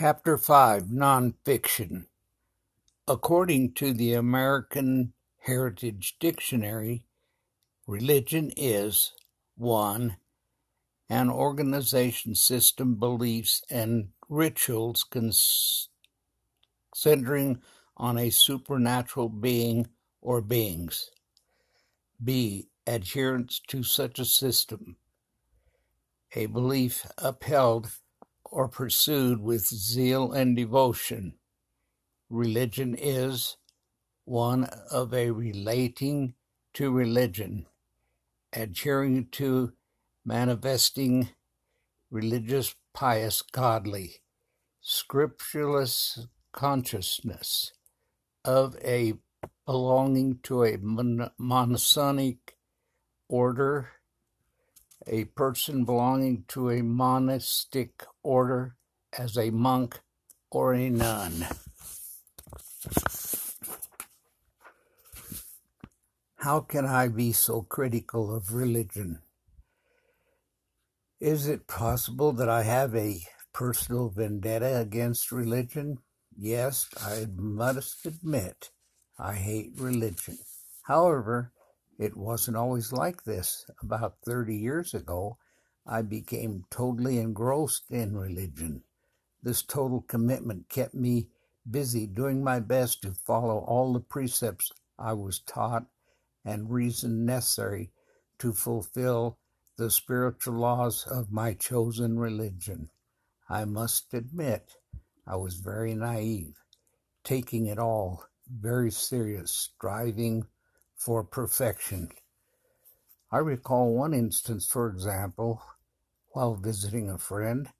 Chapter Five Nonfiction According to the American Heritage Dictionary, religion is one an organization, system, beliefs, and rituals centering on a supernatural being or beings. B. Adherence to such a system. A belief upheld or pursued with zeal and devotion. Religion is one of a relating to religion, adhering to, manifesting religious, pious, godly, scriptureless consciousness of a belonging to a Masonic order a person belonging to a monastic order as a monk or a nun. How can I be so critical of religion? Is it possible that I have a personal vendetta against religion? Yes, I must admit I hate religion. However, it wasn't always like this. About 30 years ago, I became totally engrossed in religion. This total commitment kept me busy doing my best to follow all the precepts I was taught and reason necessary to fulfill the spiritual laws of my chosen religion. I must admit, I was very naive, taking it all very serious, striving for perfection. I recall one instance, for example, while visiting a friend,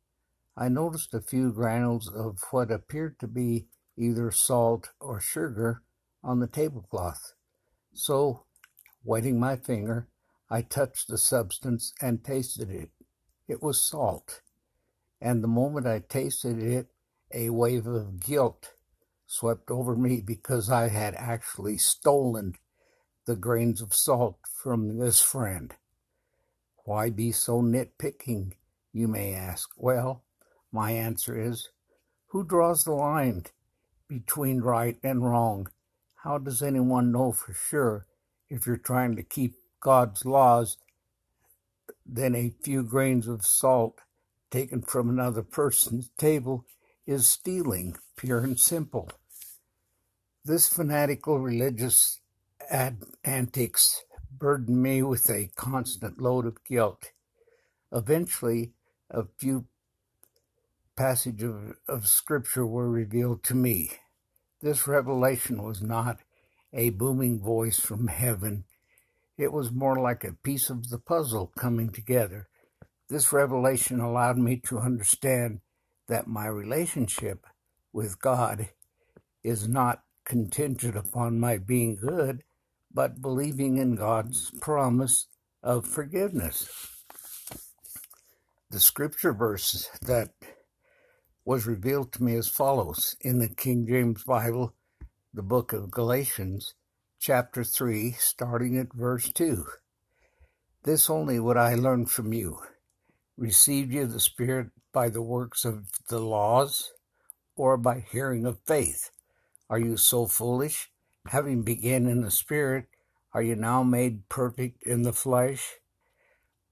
I noticed a few granules of what appeared to be either salt or sugar on the tablecloth. So, wetting my finger, I touched the substance and tasted it. It was salt. And the moment I tasted it, a wave of guilt swept over me because I had actually stolen the grains of salt from this friend. Why be so nitpicking, you may ask? Well, my answer is, who draws the line between right and wrong? How does anyone know for sure if you're trying to keep God's laws then a few grains of salt taken from another person's table is stealing, pure and simple. This fanatical religious antics burdened me with a constant load of guilt. Eventually, a few passages of, of scripture were revealed to me. This revelation was not a booming voice from heaven. It was more like a piece of the puzzle coming together. This revelation allowed me to understand that my relationship with God is not contingent upon my being good, but believing in God's promise of forgiveness. The scripture verse that was revealed to me as follows in the King James Bible, the book of Galatians, chapter 3, starting at verse 2. This only would I learn from you. Received you the Spirit by the works of the laws, or by hearing of faith? Are you so foolish? Having begun in the Spirit, are you now made perfect in the flesh?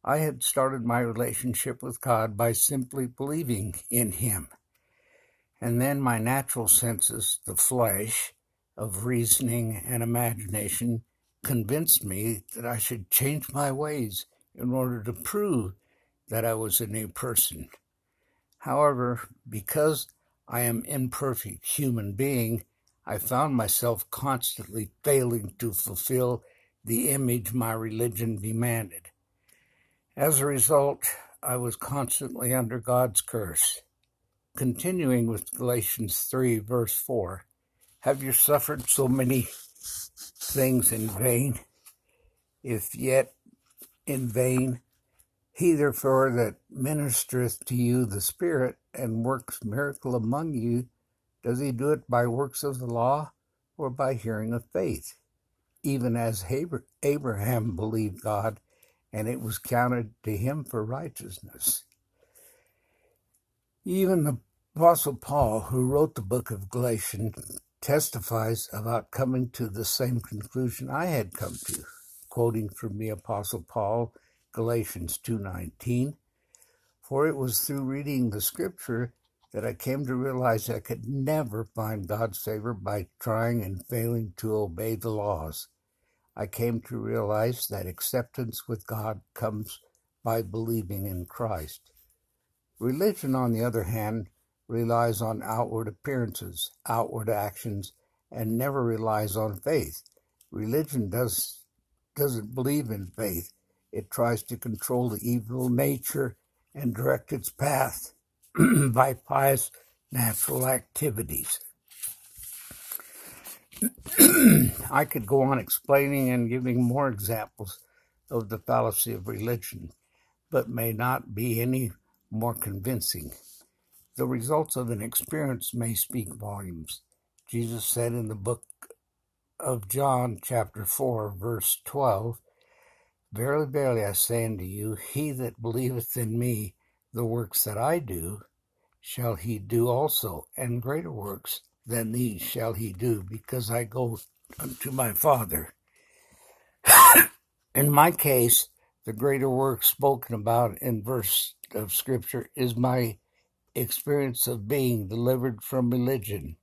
I had started my relationship with God by simply believing in Him. And then my natural senses, the flesh, of reasoning and imagination, convinced me that I should change my ways in order to prove that I was a new person. However, because I am imperfect human being, I found myself constantly failing to fulfill the image my religion demanded. As a result, I was constantly under God's curse. Continuing with Galatians 3, verse 4 Have you suffered so many things in vain? If yet in vain, he therefore that ministereth to you the Spirit and works miracle among you does he do it by works of the law or by hearing of faith? Even as Abraham believed God, and it was counted to him for righteousness. Even the Apostle Paul, who wrote the book of Galatians, testifies about coming to the same conclusion I had come to, quoting from the Apostle Paul, Galatians 2:19, for it was through reading the scripture that I came to realize I could never find God's favor by trying and failing to obey the laws. I came to realize that acceptance with God comes by believing in Christ. Religion, on the other hand, relies on outward appearances, outward actions, and never relies on faith. Religion does, doesn't believe in faith. It tries to control the evil nature and direct its path by pious natural activities. I could go on explaining and giving more examples of the fallacy of religion, but may not be any more convincing. The results of an experience may speak volumes. Jesus said in the book of John, chapter 4, verse 12, Verily, verily, I say unto you, he that believeth in me, the works that I do, shall he do also, and greater works than these shall he do, because I go unto my Father. in my case, the greater work spoken about in verse of Scripture is my experience of being delivered from religion.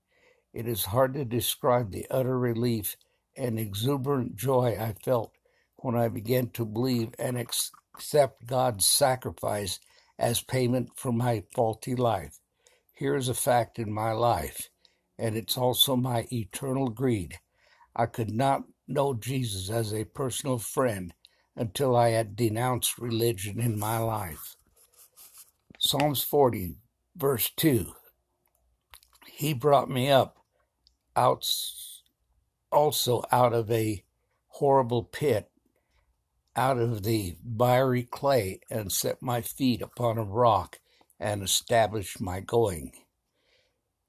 It is hard to describe the utter relief and exuberant joy I felt when I began to believe and accept God's sacrifice as payment for my faulty life. Here is a fact in my life, and it's also my eternal greed. I could not know Jesus as a personal friend until I had denounced religion in my life. Psalms 40, verse 2 He brought me up out also out of a horrible pit out of the miry clay and set my feet upon a rock and established my going.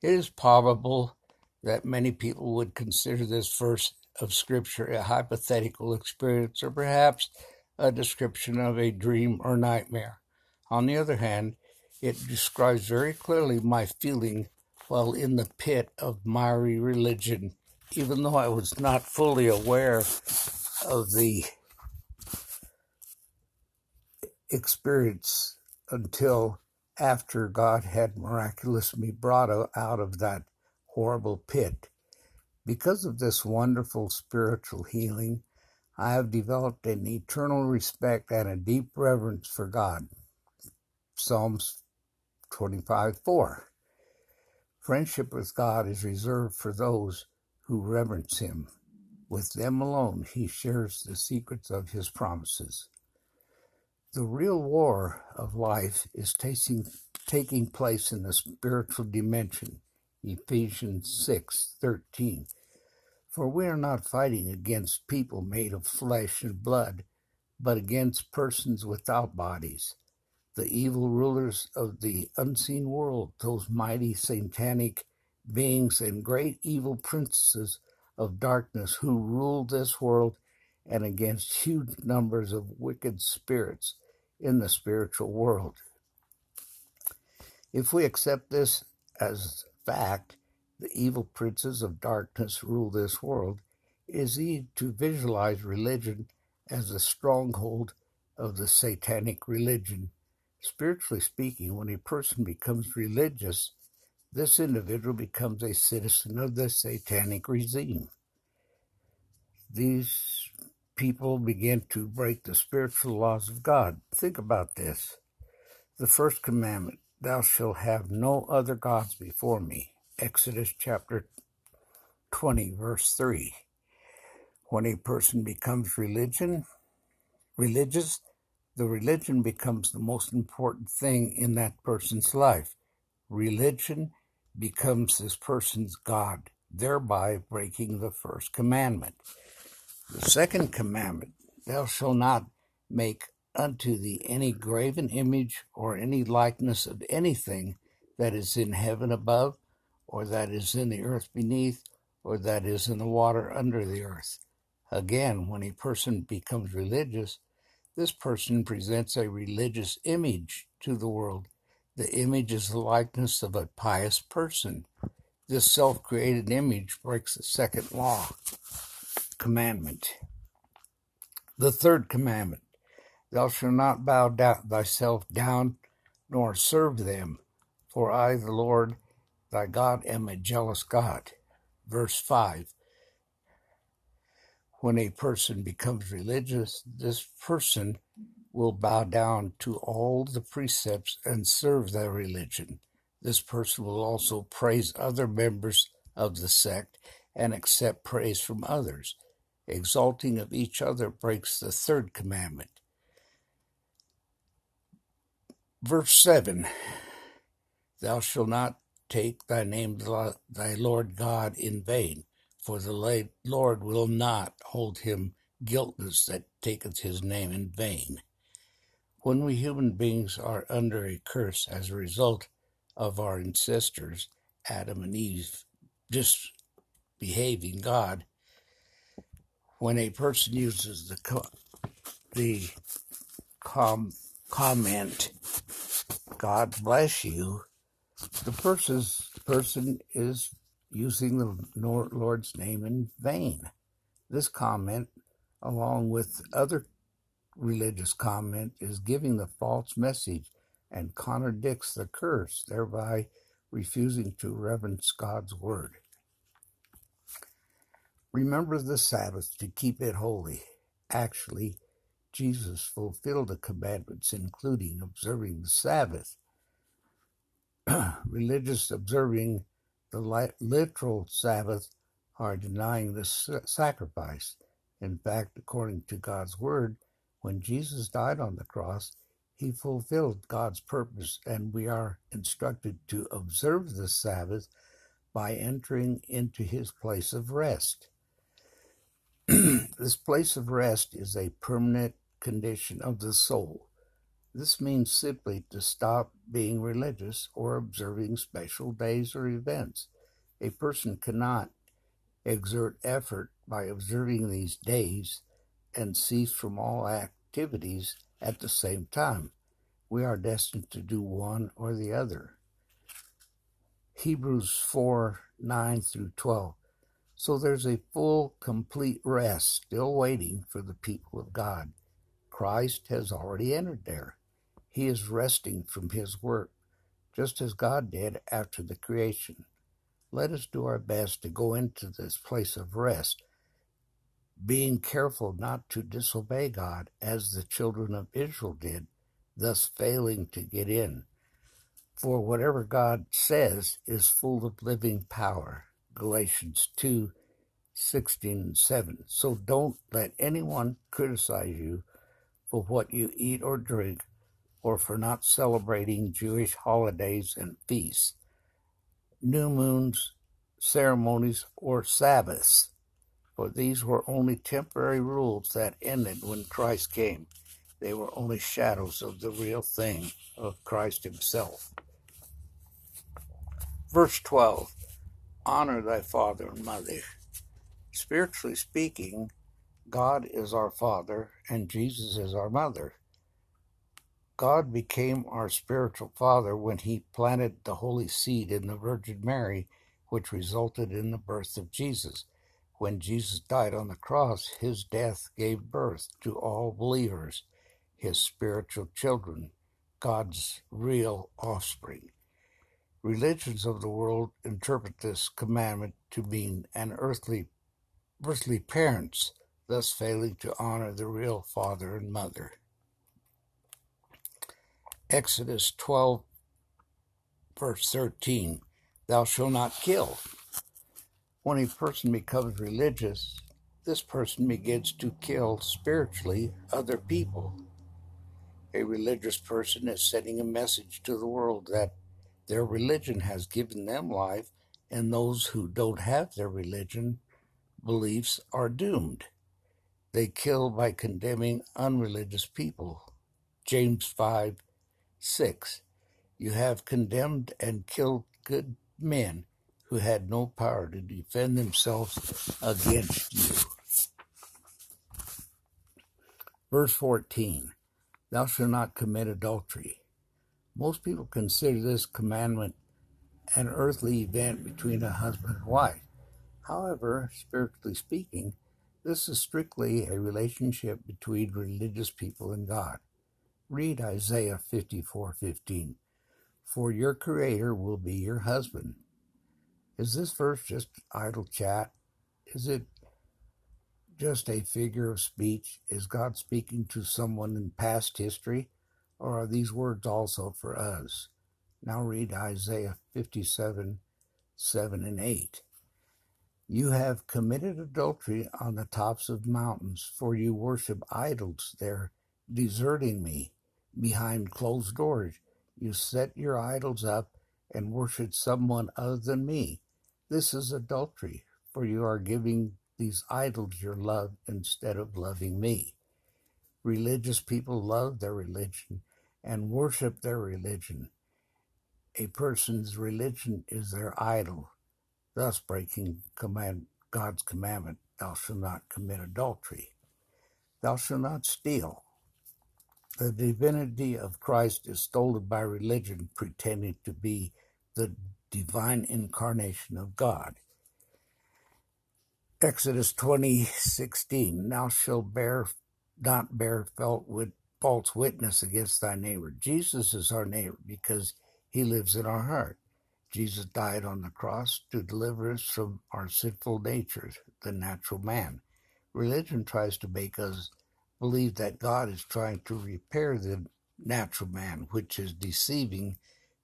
It is probable that many people would consider this verse of Scripture a hypothetical experience or perhaps a description of a dream or nightmare. On the other hand, it describes very clearly my feeling while in the pit of miry religion, even though I was not fully aware of the experience until after God had miraculously brought out of that horrible pit. Because of this wonderful spiritual healing, I have developed an eternal respect and a deep reverence for God. Psalms 25 4. Friendship with God is reserved for those who reverence Him. With them alone, He shares the secrets of His promises. The real war of life is taking, place in the spiritual dimension. Ephesians 6:13. For we are not fighting against people made of flesh and blood, but against persons without bodies, the evil rulers of the unseen world, those mighty satanic beings and great evil princes of darkness who rule this world and against huge numbers of wicked spirits in the spiritual world. If we accept this as fact, the evil princes of darkness rule this world, it is easy to visualize religion as the stronghold of the satanic religion. Spiritually speaking, when a person becomes religious, this individual becomes a citizen of the satanic regime. These people begin to break the spiritual laws of God. Think about this. The first commandment, thou shalt have no other gods before me. Exodus chapter 20, verse 3. When a person becomes religion, religious, the religion becomes the most important thing in that person's life. Religion becomes this person's God, thereby breaking the first commandment. The second commandment, thou shalt not make unto thee any graven image or any likeness of anything that is in heaven above, or that is in the earth beneath, or that is in the water under the earth. Again, when a person becomes religious, this person presents a religious image to the world. The image is the likeness of a pious person. This self-created image breaks the second law commandment. The third commandment, thou shalt not bow down thyself down nor serve them, for I, the Lord thy God, am a jealous God. Verse 5 When a person becomes religious, this person will bow down to all the precepts and serve their religion. This person will also praise other members of the sect and accept praise from others. Exalting of each other breaks the third commandment. Verse 7 Thou shalt not take thy name thy Lord God in vain, for the Lord will not hold him guiltless that taketh his name in vain. When we human beings are under a curse as a result of our ancestors, Adam and Eve, misbehaving God, when a person uses the co- the com- comment, "God bless you," the person's person is using the Lord's name in vain. This comment, along with other religious comment, is giving the false message and contradicts the curse, thereby refusing to reverence God's word. Remember the Sabbath to keep it holy. Actually, Jesus fulfilled the commandments, including observing the Sabbath. Religious observing the literal Sabbath are denying the sacrifice. In fact, according to God's word, when Jesus died on the cross, he fulfilled God's purpose, and we are instructed to observe the Sabbath by entering into his place of rest. this place of rest is a permanent condition of the soul. This means simply to stop being religious or observing special days or events. A person cannot exert effort by observing these days and cease from all activities at the same time. We are destined to do one or the other. Hebrews 4 9 through 12. So there's a full, complete rest still waiting for the people of God. Christ has already entered there. He is resting from his work, just as God did after the creation. Let us do our best to go into this place of rest, being careful not to disobey God as the children of Israel did, thus failing to get in. For whatever God says is full of living power. Galatians 2 16 and 7. So don't let anyone criticize you for what you eat or drink, or for not celebrating Jewish holidays and feasts, new moons, ceremonies, or Sabbaths, for these were only temporary rules that ended when Christ came. They were only shadows of the real thing of Christ Himself. Verse 12 Honor thy father and mother. Spiritually speaking, God is our Father and Jesus is our mother. God became our spiritual father when he planted the holy seed in the Virgin Mary, which resulted in the birth of Jesus. When Jesus died on the cross, his death gave birth to all believers, his spiritual children, God's real offspring. Religions of the world interpret this commandment to mean an earthly, earthly parents, thus failing to honor the real father and mother. Exodus 12, verse 13 Thou shalt not kill. When a person becomes religious, this person begins to kill spiritually other people. A religious person is sending a message to the world that their religion has given them life, and those who don't have their religion beliefs are doomed. They kill by condemning unreligious people. James 5 6. You have condemned and killed good men who had no power to defend themselves against you. Verse 14 Thou shalt not commit adultery. Most people consider this commandment an earthly event between a husband and wife. However, spiritually speaking, this is strictly a relationship between religious people and God. Read Isaiah 54:15. For your creator will be your husband. Is this verse just idle chat? Is it just a figure of speech? Is God speaking to someone in past history? Or are these words also for us? Now read Isaiah 57 7 and 8. You have committed adultery on the tops of mountains, for you worship idols there, deserting me. Behind closed doors, you set your idols up and worship someone other than me. This is adultery, for you are giving these idols your love instead of loving me. Religious people love their religion and worship their religion. A person's religion is their idol, thus breaking command, God's commandment, thou shalt not commit adultery. Thou shalt not steal. The divinity of Christ is stolen by religion pretending to be the divine incarnation of God. Exodus 20:16 Thou shalt bear not bear false witness against thy neighbor. Jesus is our neighbor because he lives in our heart. Jesus died on the cross to deliver us from our sinful natures, the natural man. Religion tries to make us believe that God is trying to repair the natural man, which is deceiving,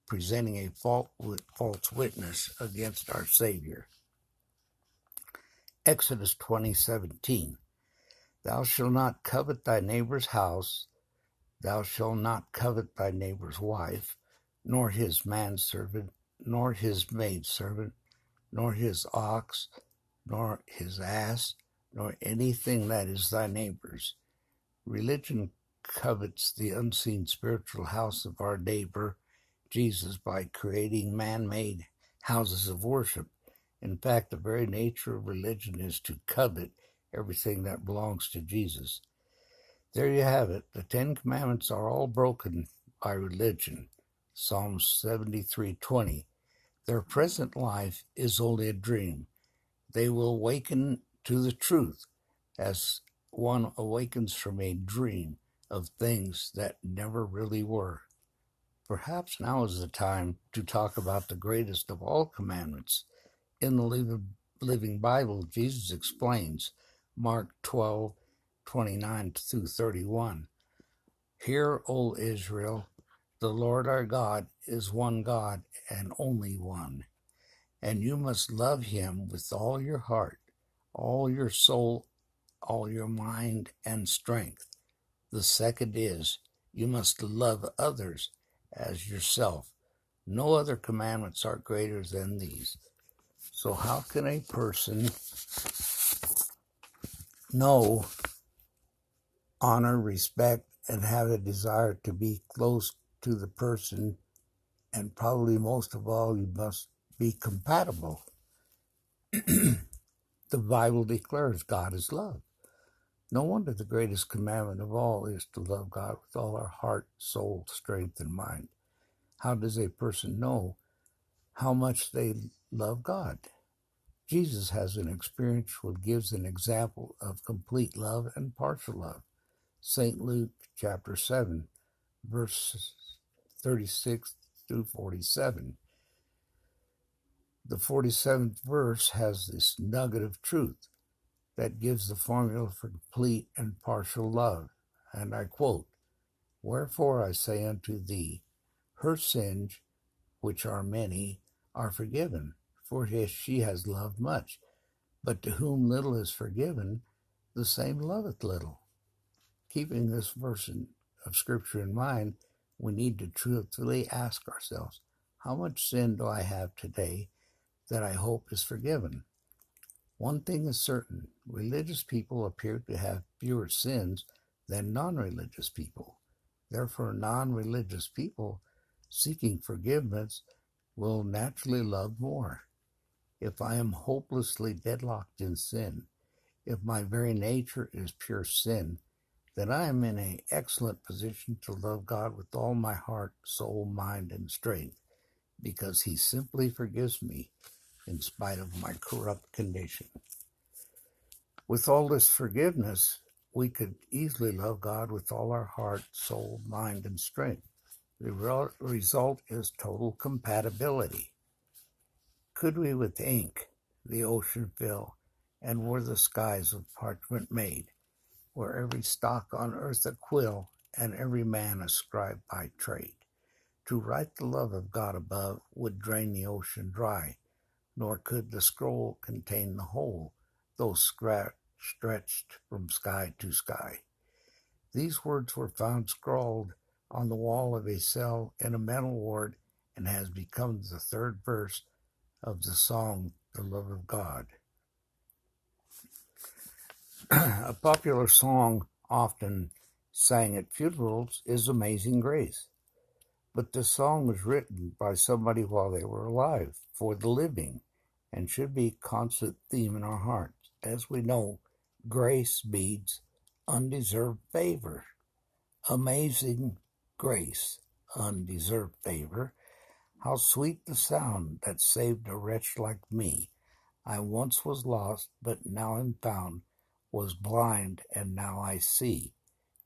presenting a false witness against our Savior. Exodus 20:17 Thou shalt not covet thy neighbor's house, thou shalt not covet thy neighbor's wife, nor his manservant, nor his maidservant, nor his ox, nor his ass, nor anything that is thy neighbor's. Religion covets the unseen spiritual house of our neighbor, Jesus, by creating man made houses of worship in fact, the very nature of religion is to covet everything that belongs to Jesus. There you have it. The Ten Commandments are all broken by religion. Psalm 73:20. Their present life is only a dream. They will awaken to the truth as one awakens from a dream of things that never really were. Perhaps now is the time to talk about the greatest of all commandments in the Living Bible, Jesus explains Mark 12, 29 through 31. Hear, O Israel, the Lord our God is one God and only one. And you must love him with all your heart, all your soul, all your mind and strength. The second is, you must love others as yourself. No other commandments are greater than these. So, how can a person know, honor, respect, and have a desire to be close to the person? And probably most of all, you must be compatible. the Bible declares God is love. No wonder the greatest commandment of all is to love God with all our heart, soul, strength, and mind. How does a person know how much they love God. Jesus has an experience which gives an example of complete love and partial love. St. Luke chapter 7, verses 36 through 47. The 47th verse has this nugget of truth that gives the formula for complete and partial love. And I quote, Wherefore I say unto thee, her sins, which are many, are forgiven, for she has loved much. But to whom little is forgiven, the same loveth little. Keeping this verse of Scripture in mind, we need to truthfully ask ourselves, how much sin do I have today that I hope is forgiven? One thing is certain religious people appear to have fewer sins than non religious people. Therefore, non religious people seeking forgiveness will naturally love more. If I am hopelessly deadlocked in sin, if my very nature is pure sin, then I am in an excellent position to love God with all my heart, soul, mind, and strength, because He simply forgives me in spite of my corrupt condition. With all this forgiveness, we could easily love God with all our heart, soul, mind, and strength. The result is total compatibility. Could we with ink the ocean fill, and were the skies of parchment made, were every stock on earth a quill, and every man a scribe by trade? To write the love of God above would drain the ocean dry, nor could the scroll contain the whole, though stretched from sky to sky. These words were found scrawled on the wall of a cell in a mental ward and has become the third verse of the song The Love of God. a popular song often sang at funerals is Amazing Grace. But the song was written by somebody while they were alive for the living and should be a constant theme in our hearts. As we know, grace means undeserved favor. Amazing grace, undeserved favor. How sweet the sound that saved a wretch like me. I once was lost, but now am found, was blind, and now I see.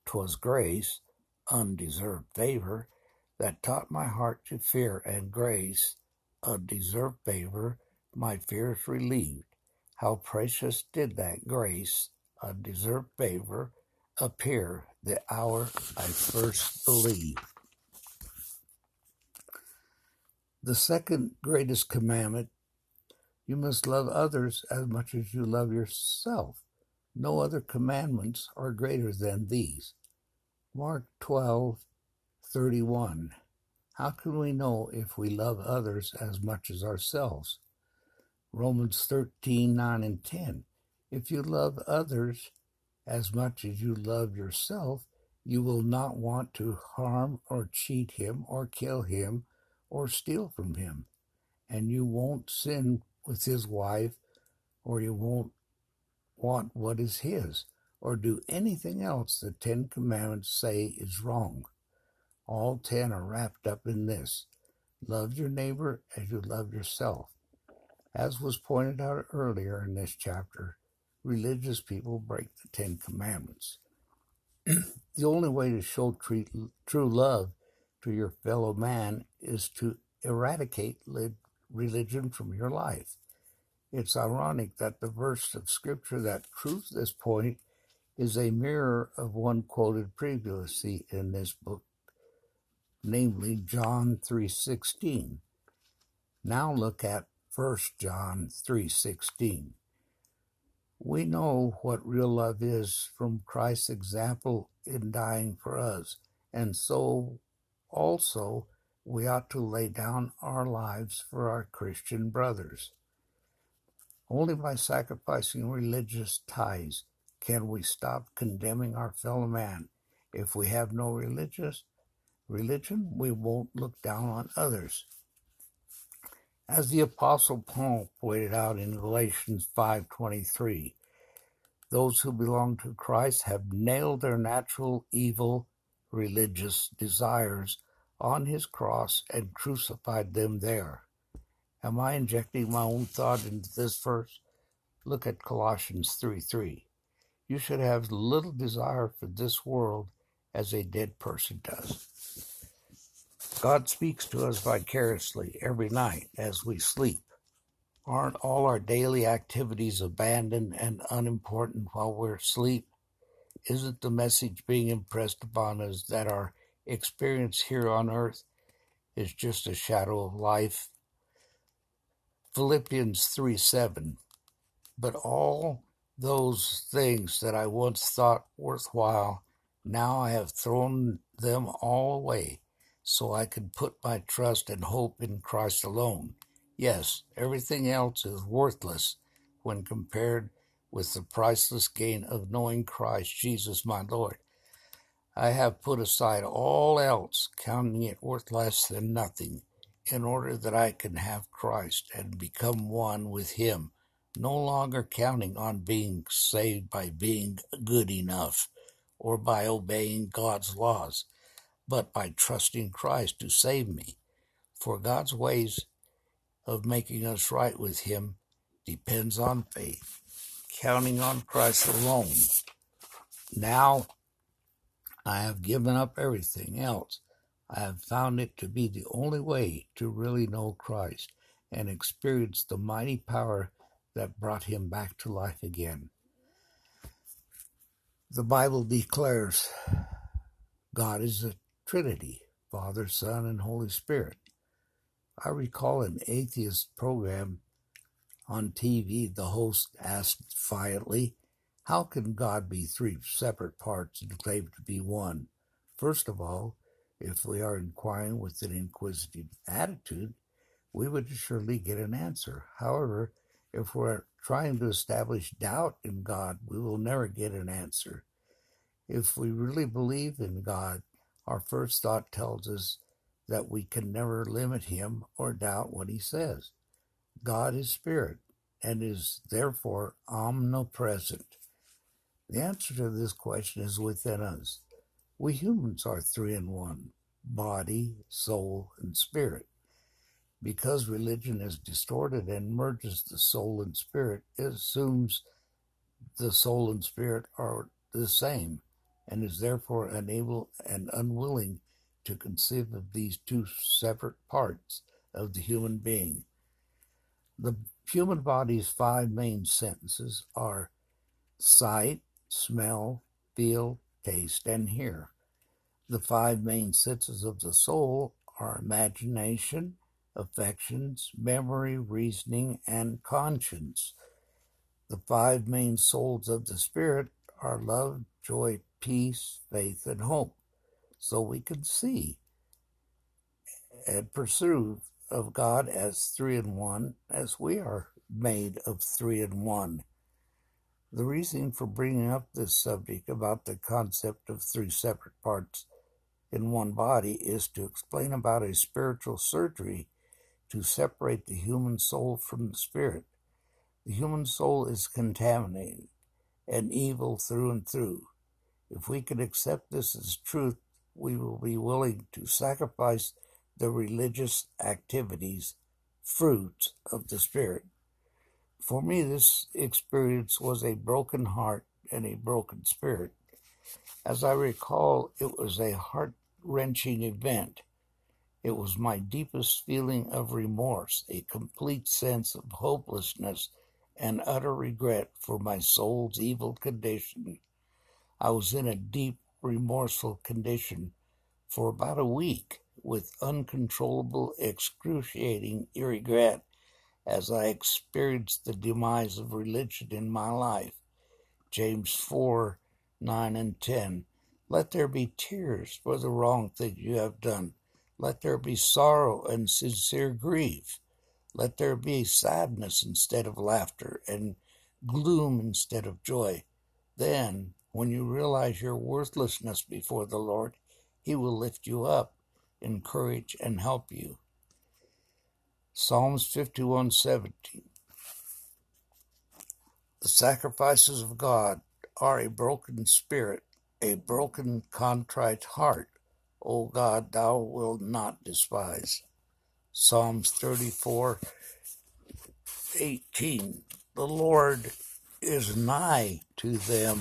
'Twas grace, undeserved favor, that taught my heart to fear, and grace, undeserved favor, my fears relieved. How precious did that grace, undeserved favor, appear the hour I first believed. The second greatest commandment you must love others as much as you love yourself. No other commandments are greater than these. Mark 12, 31. How can we know if we love others as much as ourselves? Romans 13, 9 and 10. If you love others as much as you love yourself, you will not want to harm or cheat him or kill him or steal from him. And you won't sin with his wife or you won't want what is his or do anything else the Ten Commandments say is wrong. All ten are wrapped up in this. Love your neighbor as you love yourself. As was pointed out earlier in this chapter, religious people break the Ten Commandments. the only way to show true love to your fellow man is to eradicate religion from your life. It's ironic that the verse of scripture that proves this point is a mirror of one quoted previously in this book namely John 3:16. Now look at 1 John 3:16. We know what real love is from Christ's example in dying for us, and so also we ought to lay down our lives for our Christian brothers. Only by sacrificing religious ties can we stop condemning our fellow man. If we have no religious religion, we won't look down on others. As the apostle Paul pointed out in Galatians 5:23, those who belong to Christ have nailed their natural evil religious desires on his cross and crucified them there. Am I injecting my own thought into this verse? Look at Colossians 3 3. You should have little desire for this world as a dead person does. God speaks to us vicariously every night as we sleep. Aren't all our daily activities abandoned and unimportant while we're asleep? Isn't the message being impressed upon us that our experience here on earth is just a shadow of life? Philippians 3 7. But all those things that I once thought worthwhile, now I have thrown them all away so I can put my trust and hope in Christ alone. Yes, everything else is worthless when compared with the priceless gain of knowing Christ Jesus my Lord. I have put aside all else, counting it worth less than nothing, in order that I can have Christ and become one with Him, no longer counting on being saved by being good enough or by obeying God's laws, but by trusting Christ to save me. For God's ways of making us right with Him depends on faith, counting on Christ alone. Now I have given up everything else. I have found it to be the only way to really know Christ and experience the mighty power that brought him back to life again. The Bible declares God is a Trinity Father, Son, and Holy Spirit. I recall an atheist program on TV, the host asked defiantly, How can God be three separate parts and claim to be one? First of all, if we are inquiring with an inquisitive attitude, we would surely get an answer. However, if we're trying to establish doubt in God, we will never get an answer. If we really believe in God, our first thought tells us that we can never limit him or doubt what he says. God is spirit and is therefore omnipresent. The answer to this question is within us. We humans are three in one body, soul, and spirit. Because religion is distorted and merges the soul and spirit, it assumes the soul and spirit are the same and is therefore unable and unwilling to conceive of these two separate parts of the human being. The human body's five main senses are sight, smell, feel, taste, and hear. The five main senses of the soul are imagination, affections, memory, reasoning, and conscience. The five main souls of the spirit are love, joy, peace, faith, and hope so we can see and pursue of God as three in one, as we are made of three in one. The reason for bringing up this subject about the concept of three separate parts in one body is to explain about a spiritual surgery to separate the human soul from the spirit. The human soul is contaminated and evil through and through. If we can accept this as truth, we will be willing to sacrifice the religious activities, fruits of the Spirit. For me, this experience was a broken heart and a broken spirit. As I recall, it was a heart wrenching event. It was my deepest feeling of remorse, a complete sense of hopelessness and utter regret for my soul's evil condition. I was in a deep, remorseful condition for about a week with uncontrollable, excruciating regret as I experienced the demise of religion in my life. James 4 9 and 10. Let there be tears for the wrong things you have done. Let there be sorrow and sincere grief. Let there be sadness instead of laughter and gloom instead of joy. Then, when you realize your worthlessness before the Lord, He will lift you up, encourage, and help you. Psalms 51:17 The sacrifices of God are a broken spirit, a broken contrite heart. O God, thou wilt not despise. Psalms 34:18 The Lord is nigh to them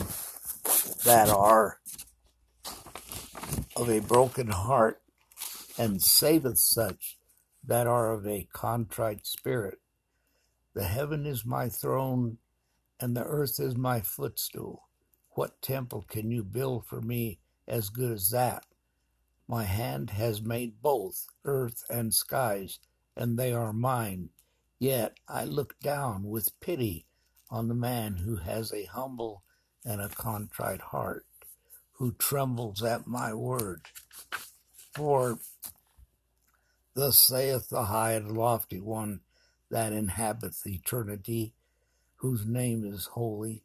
that are of a broken heart and saveth such that are of a contrite spirit. The heaven is my throne, and the earth is my footstool. What temple can you build for me as good as that? My hand has made both earth and skies, and they are mine. Yet I look down with pity on the man who has a humble and a contrite heart, who trembles at my word. For Thus saith the high and lofty one that inhabiteth eternity, whose name is holy.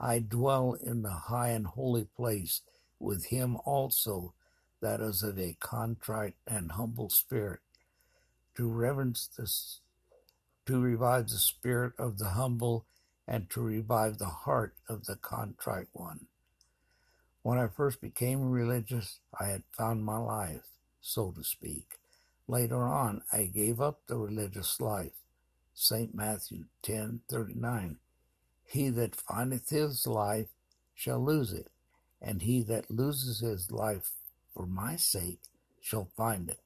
I dwell in the high and holy place with him also that is of a contrite and humble spirit, to reverence this, to revive the spirit of the humble, and to revive the heart of the contrite one. When I first became religious, I had found my life, so to speak. Later on, I gave up the religious life. St. Matthew 10:39 He that findeth his life shall lose it, and he that loses his life for my sake shall find it.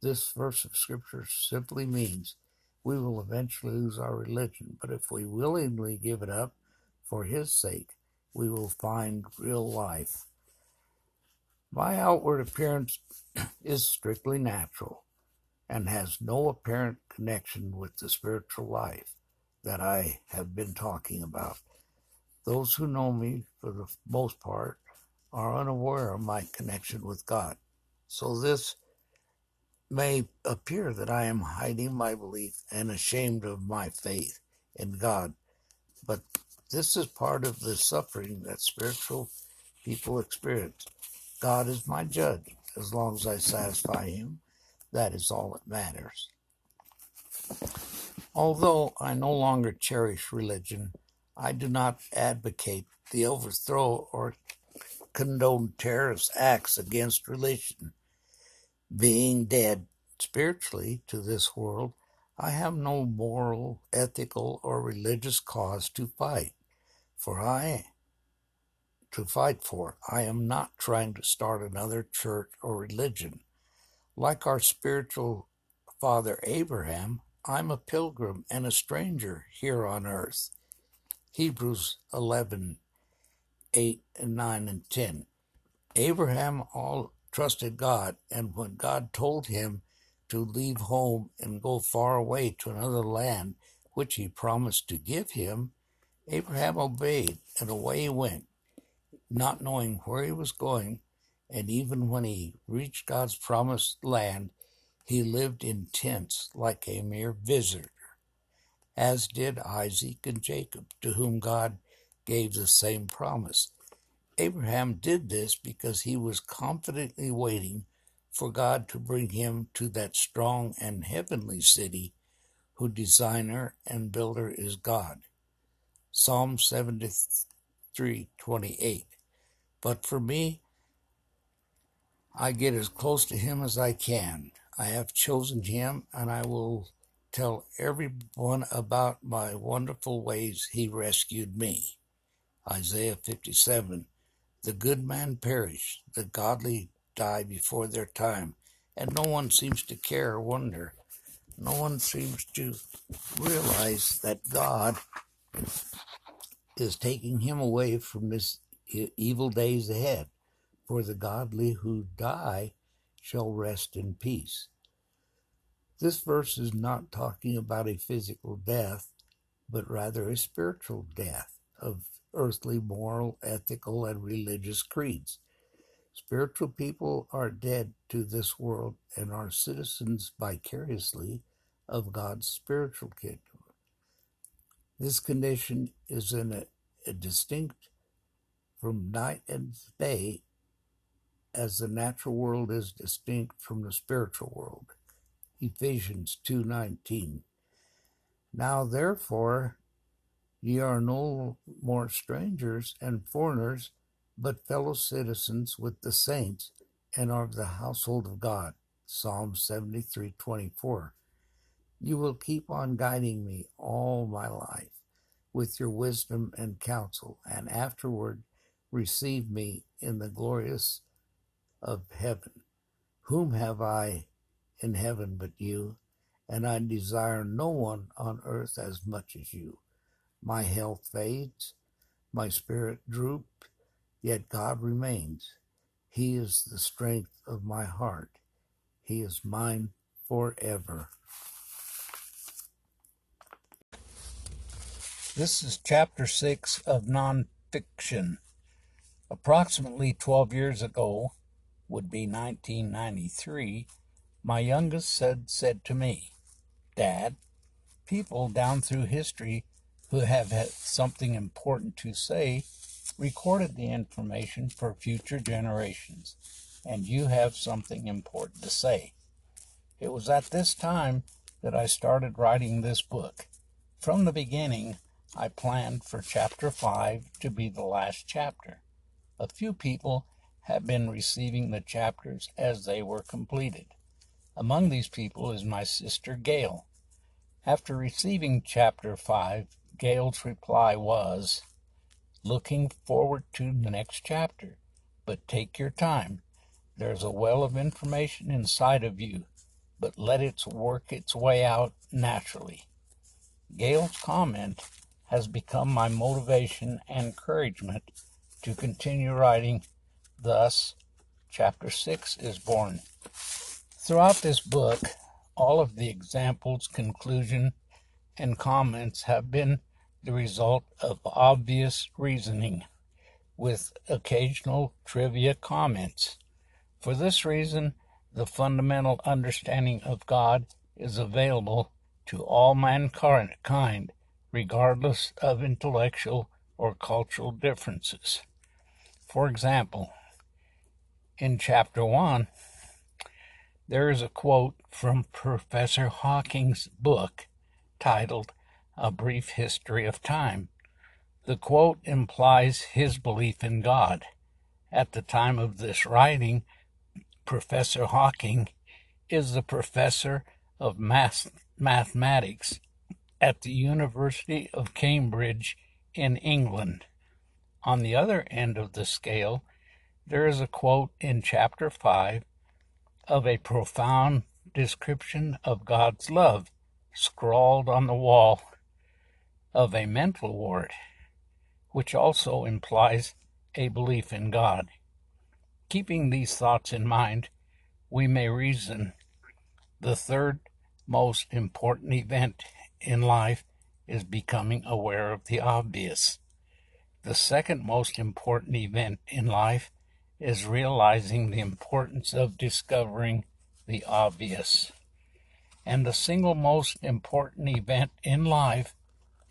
This verse of scripture simply means we will eventually lose our religion, but if we willingly give it up for his sake, we will find real life. My outward appearance is strictly natural and has no apparent connection with the spiritual life that I have been talking about. Those who know me, for the most part, are unaware of my connection with God. So this may appear that I am hiding my belief and ashamed of my faith in God, but this is part of the suffering that spiritual people experience. God is my judge. As long as I satisfy Him, that is all that matters. Although I no longer cherish religion, I do not advocate the overthrow or condone terrorist acts against religion. Being dead spiritually to this world, I have no moral, ethical, or religious cause to fight. For I to fight for. I am not trying to start another church or religion. Like our spiritual father Abraham, I'm a pilgrim and a stranger here on earth. Hebrews 11, 8 and 9 and 10. Abraham all trusted God, and when God told him to leave home and go far away to another land, which he promised to give him, Abraham obeyed, and away he went, not knowing where he was going. And even when he reached God's promised land, he lived in tents like a mere visitor, as did Isaac and Jacob, to whom God gave the same promise. Abraham did this because he was confidently waiting for God to bring him to that strong and heavenly city whose designer and builder is God. Psalm 73:28. But for me, I get as close to him as I can. I have chosen him and I will tell everyone about my wonderful ways he rescued me. Isaiah 57. The good man perish, the godly die before their time, and no one seems to care or wonder. No one seems to realize that God is taking him away from this evil days ahead. For the godly who die shall rest in peace. This verse is not talking about a physical death, but rather a spiritual death of earthly moral, ethical, and religious creeds. Spiritual people are dead to this world and are citizens vicariously of God's spiritual kingdom. This condition is in a, a distinct from night and day as the natural world is distinct from the spiritual world. Ephesians 2:19 Now therefore ye are no more strangers and foreigners but fellow citizens with the saints and are of the household of God. Psalm 73:24 you will keep on guiding me all my life with your wisdom and counsel, and afterward receive me in the glorious of heaven. Whom have I in heaven but you? And I desire no one on earth as much as you. My health fades, my spirit droops, yet God remains. He is the strength of my heart. He is mine forever. This is chapter six of nonfiction. Approximately 12 years ago, would be 1993, my youngest said, said to me, Dad, people down through history who have had something important to say recorded the information for future generations, and you have something important to say. It was at this time that I started writing this book. From the beginning, I planned for chapter 5 to be the last chapter. A few people have been receiving the chapters as they were completed. Among these people is my sister Gail. After receiving chapter 5, Gail's reply was, Looking forward to the next chapter, but take your time. There's a well of information inside of you, but let it work its way out naturally. Gail's comment has become my motivation and encouragement to continue writing. Thus, chapter 6 is born. Throughout this book, all of the examples, conclusion, and comments have been the result of obvious reasoning, with occasional trivia comments. For this reason, the fundamental understanding of God is available to all mankind, regardless of intellectual or cultural differences. For example, in chapter 1, there is a quote from Professor Hawking's book titled A Brief History of Time. The quote implies his belief in God. At the time of this writing, Professor Hawking is the professor of math- mathematics at the University of Cambridge in England. On the other end of the scale, there is a quote in chapter 5 of a profound description of God's love scrawled on the wall of a mental ward, which also implies a belief in God. Keeping these thoughts in mind, we may reason the third most important event in life is becoming aware of the obvious. The second most important event in life is realizing the importance of discovering the obvious. And the single most important event in life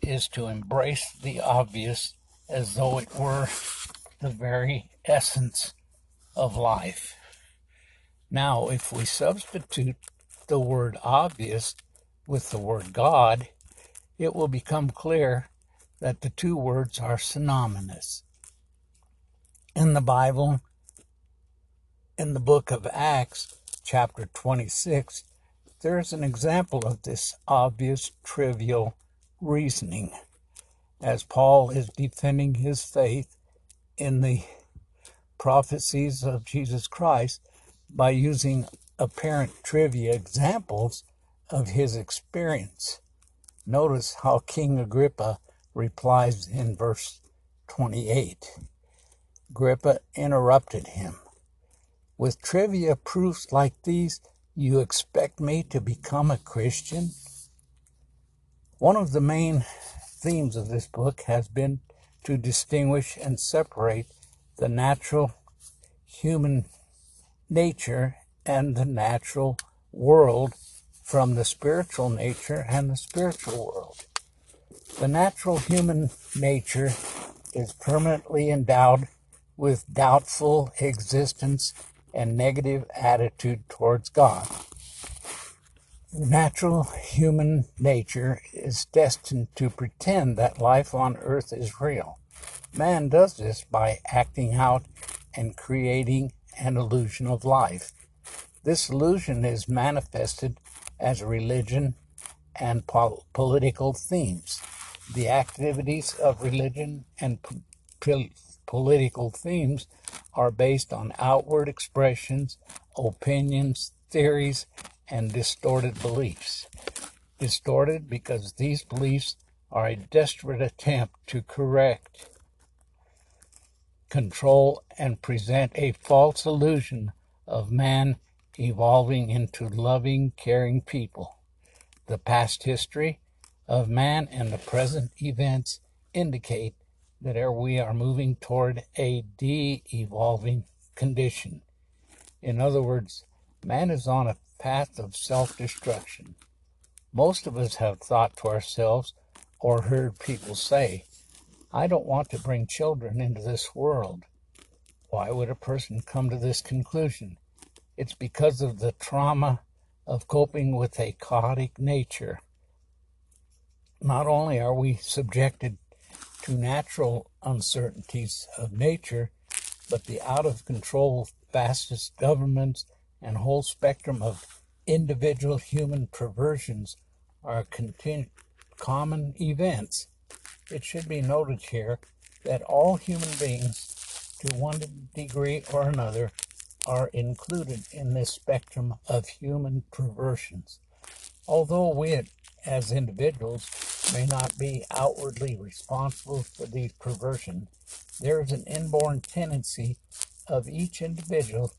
is to embrace the obvious as though it were the very essence of life. Now, if we substitute the word obvious with the word God, it will become clear that the two words are synonymous. In the Bible, in the book of Acts, chapter 26, there is an example of this obvious, trivial reasoning as Paul is defending his faith in the prophecies of Jesus Christ by using apparent trivia examples of his experience. Notice how King Agrippa replies in verse 28. Agrippa interrupted him. With trivia proofs like these, you expect me to become a Christian? One of the main themes of this book has been to distinguish and separate the natural human nature and the natural world from the spiritual nature and the spiritual world. The natural human nature is permanently endowed with doubtful existence and negative attitude towards God. Natural human nature is destined to pretend that life on earth is real. Man does this by acting out and creating an illusion of life. This illusion is manifested as religion and pol- political themes. The activities of religion and po- political themes are based on outward expressions, opinions, theories, and distorted beliefs. Distorted because these beliefs are a desperate attempt to correct, control, and present a false illusion of man evolving into loving, caring people. The past history of man and the present events indicate that er, we are moving toward a de evolving condition. In other words, man is on a path of self destruction. Most of us have thought to ourselves or heard people say, I don't want to bring children into this world. Why would a person come to this conclusion? It's because of the trauma of coping with a chaotic nature. Not only are we subjected to natural uncertainties of nature, but the out of control fascist governments and whole spectrum of individual human perversions are continu- common events. It should be noted here that all human beings, to one degree or another, are included in this spectrum of human perversions. Although we, as individuals, may not be outwardly responsible for these perversions, there is an inborn tendency of each individual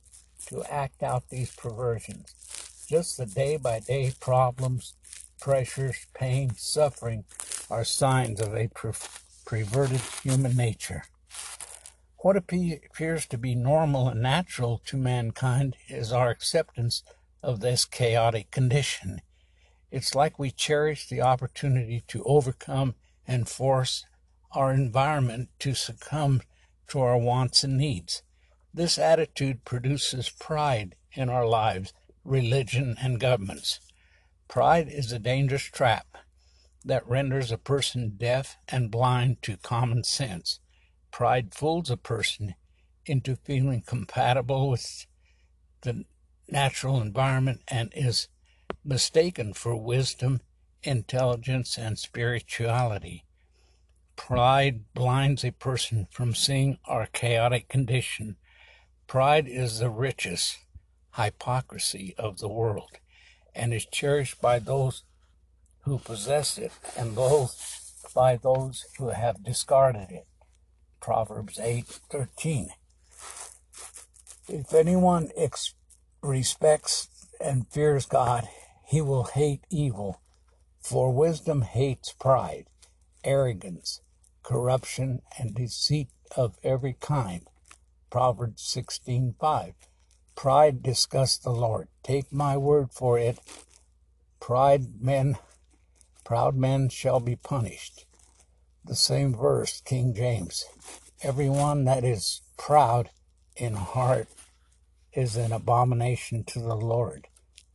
to act out these perversions. Just the day by day problems, pressures, pain, suffering are signs of a perverted human nature. What appears to be normal and natural to mankind is our acceptance of this chaotic condition. It's like we cherish the opportunity to overcome and force our environment to succumb to our wants and needs. This attitude produces pride in our lives, religion, and governments. Pride is a dangerous trap that renders a person deaf and blind to common sense. Pride fools a person into feeling compatible with the natural environment and is mistaken for wisdom, intelligence, and spirituality. Pride blinds a person from seeing our chaotic condition. Pride is the richest hypocrisy of the world and is cherished by those who possess it and both by those who have discarded it. Proverbs 8:13. If anyone ex- respects and fears God, he will hate evil, for wisdom hates pride, arrogance, corruption, and deceit of every kind. Proverbs 16:5. Pride disgusts the Lord. Take my word for it. Pride men Proud men shall be punished. The same verse, King James. Everyone that is proud in heart is an abomination to the Lord.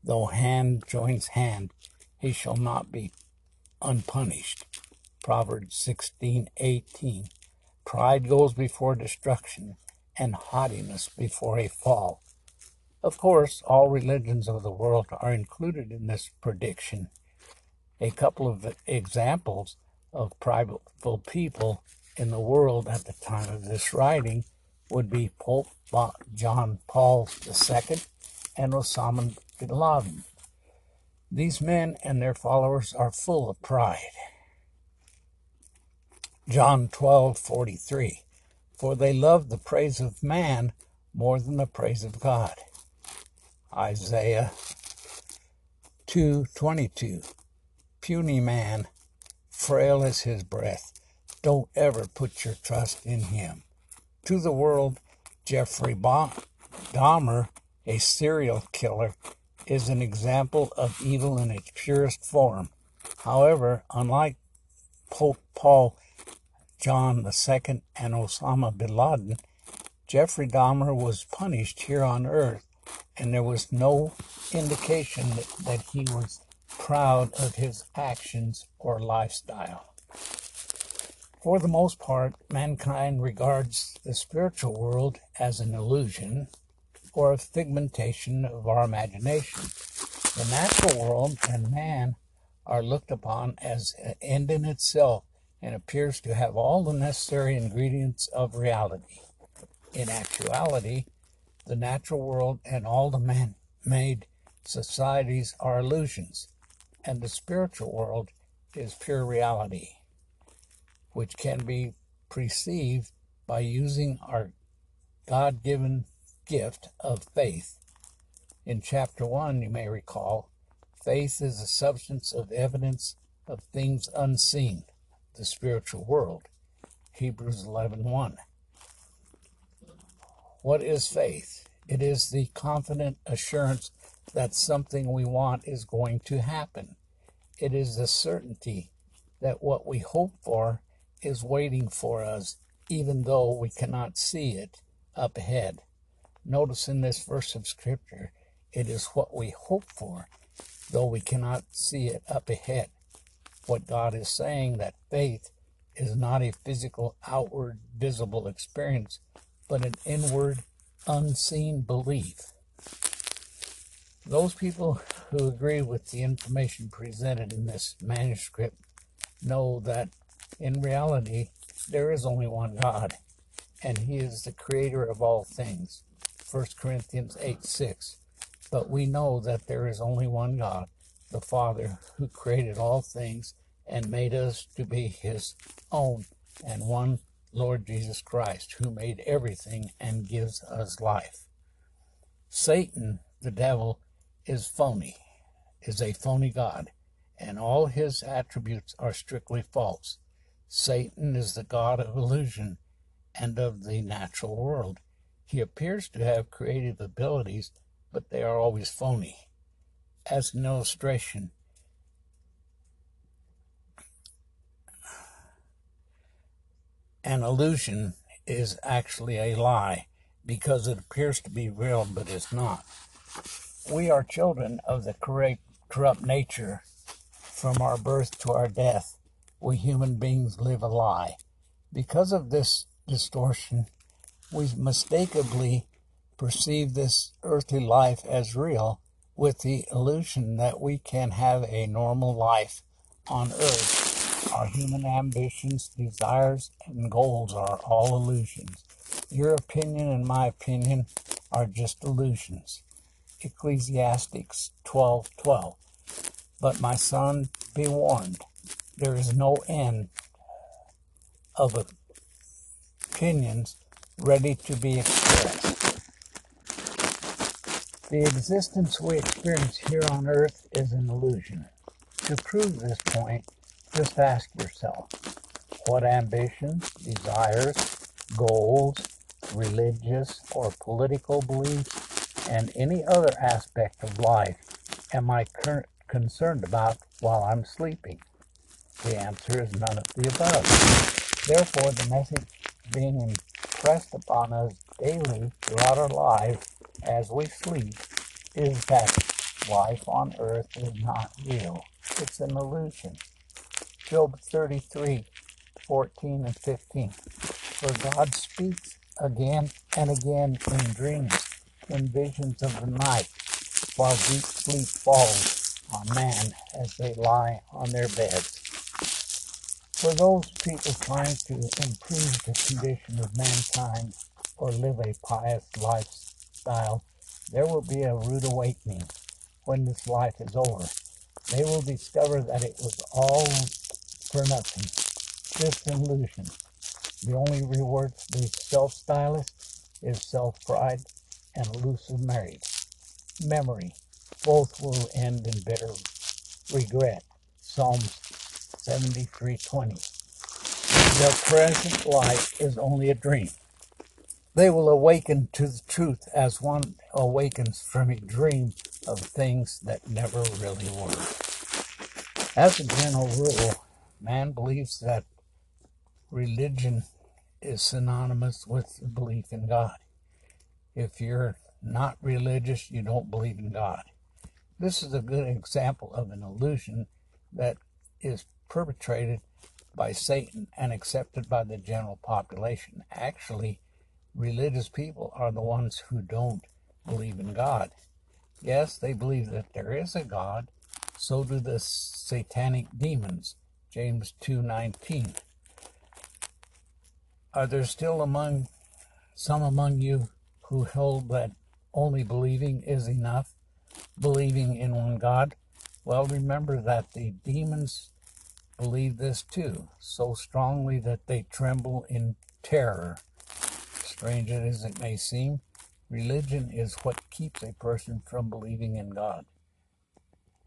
Though hand joins hand, he shall not be unpunished. Proverbs 16:18. Pride goes before destruction, and haughtiness before a fall. Of course, all religions of the world are included in this prediction. A couple of examples of prideful people in the world at the time of this writing would be Pope John Paul II and Osama Laden. These men and their followers are full of pride. John 12:43 For they love the praise of man more than the praise of God. Isaiah 2:22 puny man, frail as his breath. Don't ever put your trust in him. To the world, Jeffrey Dahmer, a serial killer, is an example of evil in its purest form. However, unlike Pope Paul John II and Osama bin Laden, Jeffrey Dahmer was punished here on earth, and there was no indication that, he was proud of his actions or lifestyle. For the most part, mankind regards the spiritual world as an illusion or a figmentation of our imagination. The natural world and man are looked upon as an end in itself and appears to have all the necessary ingredients of reality. In actuality, the natural world and all the man made societies are illusions and the spiritual world is pure reality, which can be perceived by using our God given gift of faith. In chapter 1, you may recall, faith is the substance of evidence of things unseen, the spiritual world. Hebrews 11:1. What is faith? It is the confident assurance that something we want is going to happen. It is the certainty that what we hope for is waiting for us, even though we cannot see it up ahead. Notice in this verse of Scripture, it is what we hope for, though we cannot see it up ahead. What God is saying that faith is not a physical, outward, visible experience, but an inward, unseen belief. Those people who agree with the information presented in this manuscript know that in reality there is only one God, and He is the creator of all things. 1 Corinthians 8 6. But we know that there is only one God, the Father, who created all things and made us to be His own, and one Lord Jesus Christ, who made everything and gives us life. Satan, the devil, is phony, is a phony God, and all his attributes are strictly false. Satan is the God of illusion and of the natural world. He appears to have creative abilities, but they are always phony. As an illustration, an illusion is actually a lie because it appears to be real but is not. We are children of the corrupt nature. From our birth to our death, we human beings live a lie. Because of this distortion, we mistakenly perceive this earthly life as real with the illusion that we can have a normal life on earth. Our human ambitions, desires, and goals are all illusions. Your opinion and my opinion are just illusions. Ecclesiastics 12:12. But my son, be warned, there is no end of opinions ready to be expressed. The existence we experience here on earth is an illusion. To prove this point, just ask yourself what ambitions, desires, goals, religious, or political beliefs and any other aspect of life am I concerned about while I'm sleeping? The answer is none of the above. Therefore, the message being impressed upon us daily throughout our lives as we sleep is that life on earth is not real. It's an illusion. Job 33, 14 and 15. For God speaks again and again in dreams in visions of the night, while deep sleep falls on man as they lie on their beds. For those people trying to improve the condition of mankind or live a pious lifestyle, there will be a rude awakening when this life is over. They will discover that it was all for nothing, just an illusion. The only reward for the self-stylist is self-pride and elusive marriage. Memory. Both will end in bitter regret. Psalms 73:20. Their present life is only a dream. They will awaken to the truth as one awakens from a dream of things that never really were. As a general rule, man believes that religion is synonymous with belief in God. If you're not religious, you don't believe in God. This is a good example of an illusion that is perpetrated by Satan and accepted by the general population. Actually, religious people are the ones who don't believe in God. Yes, they believe that there is a God. So do the satanic demons. James 2:19. Are there still among some among you who hold that only believing is enough, believing in one God. Well, remember that the demons believe this too, so strongly that they tremble in terror. Strange as it may seem, religion is what keeps a person from believing in God.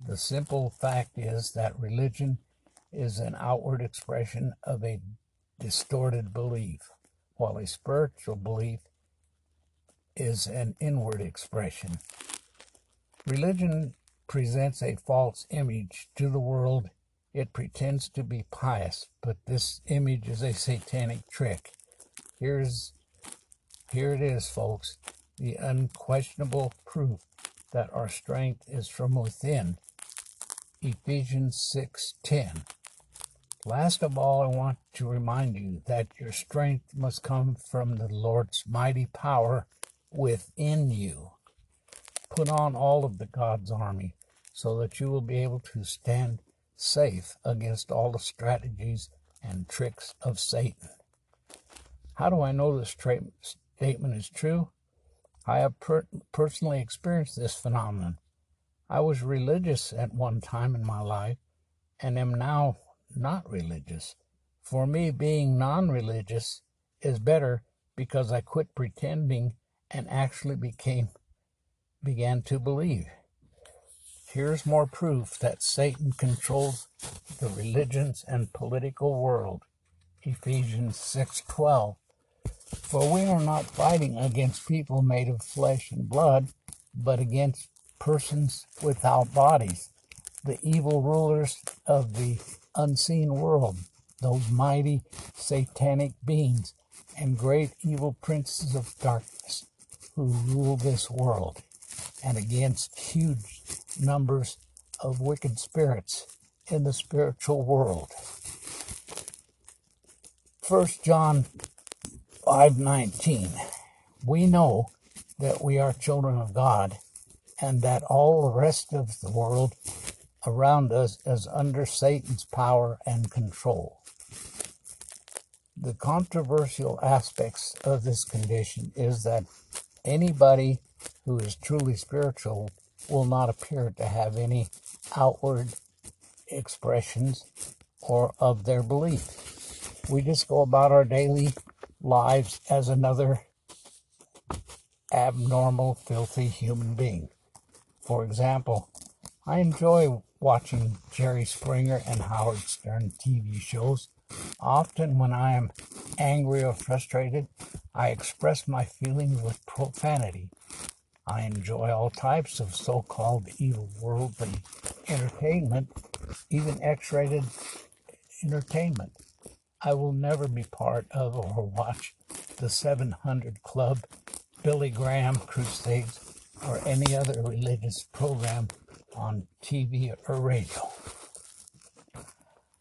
The simple fact is that religion is an outward expression of a distorted belief, while a spiritual belief is an inward expression. Religion presents a false image to the world. It pretends to be pious, but this image is a satanic trick. Here's here it is, folks, the unquestionable proof that our strength is from within. Ephesians 6:10. Last of all, I want to remind you that your strength must come from the Lord's mighty power within you. Put on all of the God's army so that you will be able to stand safe against all the strategies and tricks of Satan. How do I know this tra- statement is true? I have per- personally experienced this phenomenon. I was religious at one time in my life and am now not religious. For me, being non religious is better because I quit pretending and actually became began to believe. Here's more proof that Satan controls the religions and political world. Ephesians 6:12 For we are not fighting against people made of flesh and blood, but against persons without bodies, the evil rulers of the unseen world, those mighty satanic beings and great evil princes of darkness who rule this world, and against huge numbers of wicked spirits in the spiritual world. 1 John 5:19 We know that we are children of God and that all the rest of the world around us is under Satan's power and control. The controversial aspects of this condition is that anybody who is truly spiritual will not appear to have any outward expressions or of their belief. We just go about our daily lives as another abnormal, filthy human being. For example, I enjoy watching Jerry Springer and Howard Stern TV shows. Often, when I am angry or frustrated, I express my feelings with profanity. I enjoy all types of so called evil worldly entertainment, even X rated entertainment. I will never be part of or watch the 700 Club, Billy Graham Crusades, or any other religious program on TV or radio.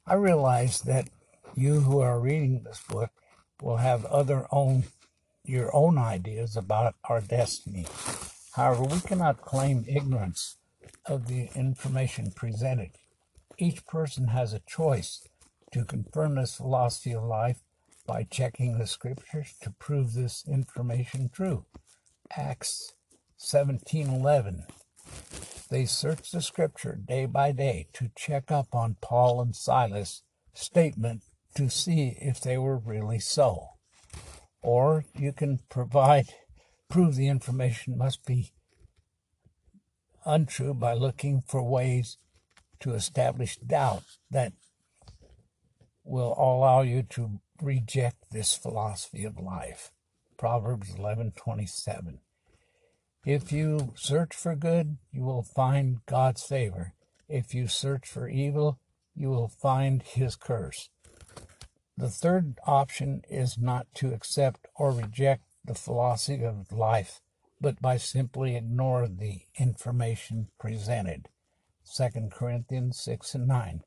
I realize that you who are reading this book will have other own your own ideas about our destiny. However, we cannot claim ignorance of the information presented. Each person has a choice to confirm this philosophy of life by checking the scriptures to prove this information true. Acts 17:11 they searched the scripture day by day to check up on Paul and Silas' statement to see if they were really so. Or you can provide prove the information must be untrue by looking for ways to establish doubt that will allow you to reject this philosophy of life. Proverbs 11:27 if you search for good, you will find God's favor. If you search for evil, you will find his curse. The third option is not to accept or reject the philosophy of life, but by simply ignore the information presented. 2 Corinthians 6 and 9.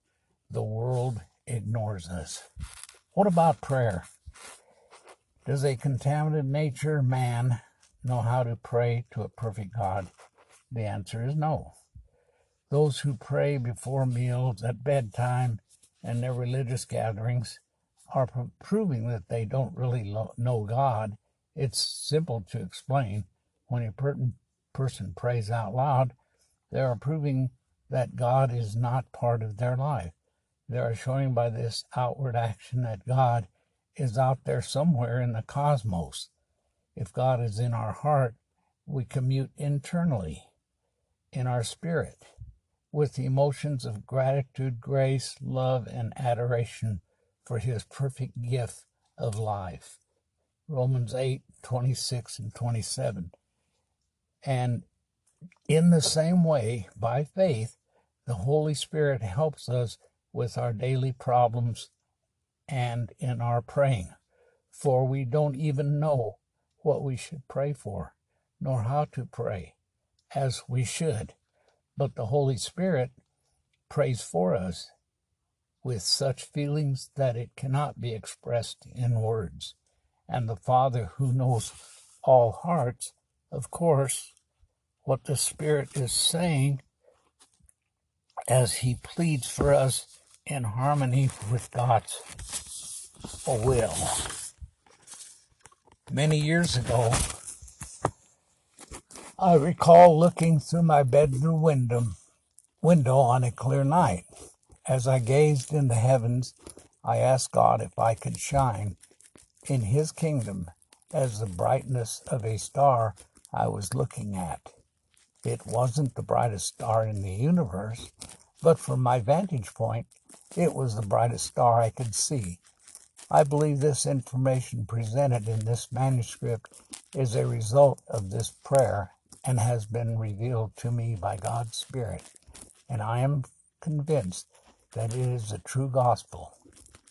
The world ignores us. What about prayer? Does a contaminated nature man know how to pray to a perfect God? The answer is no. Those who pray before meals, at bedtime, and their religious gatherings are proving that they don't really know God. It's simple to explain. When a per- person prays out loud, they are proving that God is not part of their life. They are showing by this outward action that God is out there somewhere in the cosmos. If God is in our heart, we commute internally in our spirit with the emotions of gratitude, grace, love, and adoration for his perfect gift of life. Romans 8 26 and 27. And in the same way, by faith, the Holy Spirit helps us with our daily problems and in our praying. For we don't even know what we should pray for, nor how to pray as we should. But the Holy Spirit prays for us with such feelings that it cannot be expressed in words. And the Father who knows all hearts, of course, what the Spirit is saying as He pleads for us in harmony with God's will. Many years ago, I recall looking through my bedroom window, window on a clear night. As I gazed in the heavens, I asked God if I could shine in His kingdom as the brightness of a star I was looking at. It wasn't the brightest star in the universe, but from my vantage point, it was the brightest star I could see. I believe this information presented in this manuscript is a result of this prayer and has been revealed to me by God's Spirit. And I am convinced that it is the true gospel,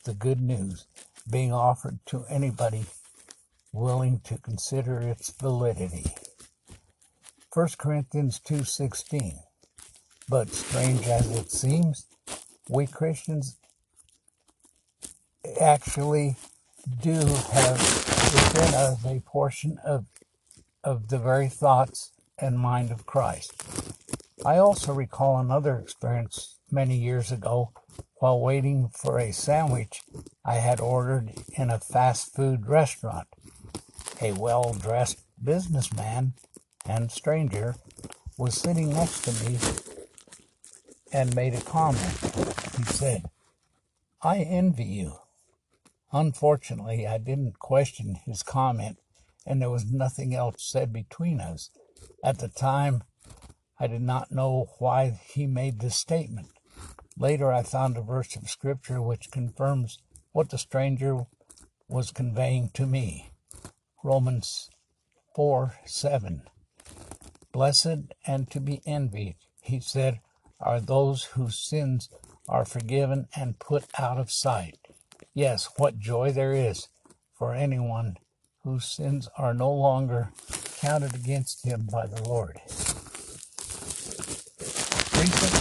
the good news, being offered to anybody willing to consider its validity. 1 Corinthians 2:16 But strange as it seems, we Christians actually do have within us a portion of of the very thoughts and mind of Christ. I also recall another experience many years ago while waiting for a sandwich I had ordered in a fast food restaurant. A well dressed businessman and stranger was sitting next to me and made a comment. He said, I envy you. Unfortunately, I didn't question his comment, and there was nothing else said between us. At the time, I did not know why he made this statement. Later, I found a verse of scripture which confirms what the stranger was conveying to me. Romans 4 7. Blessed and to be envied, he said, are those whose sins are forgiven and put out of sight. Yes, what joy there is for anyone whose sins are no longer counted against him by the Lord.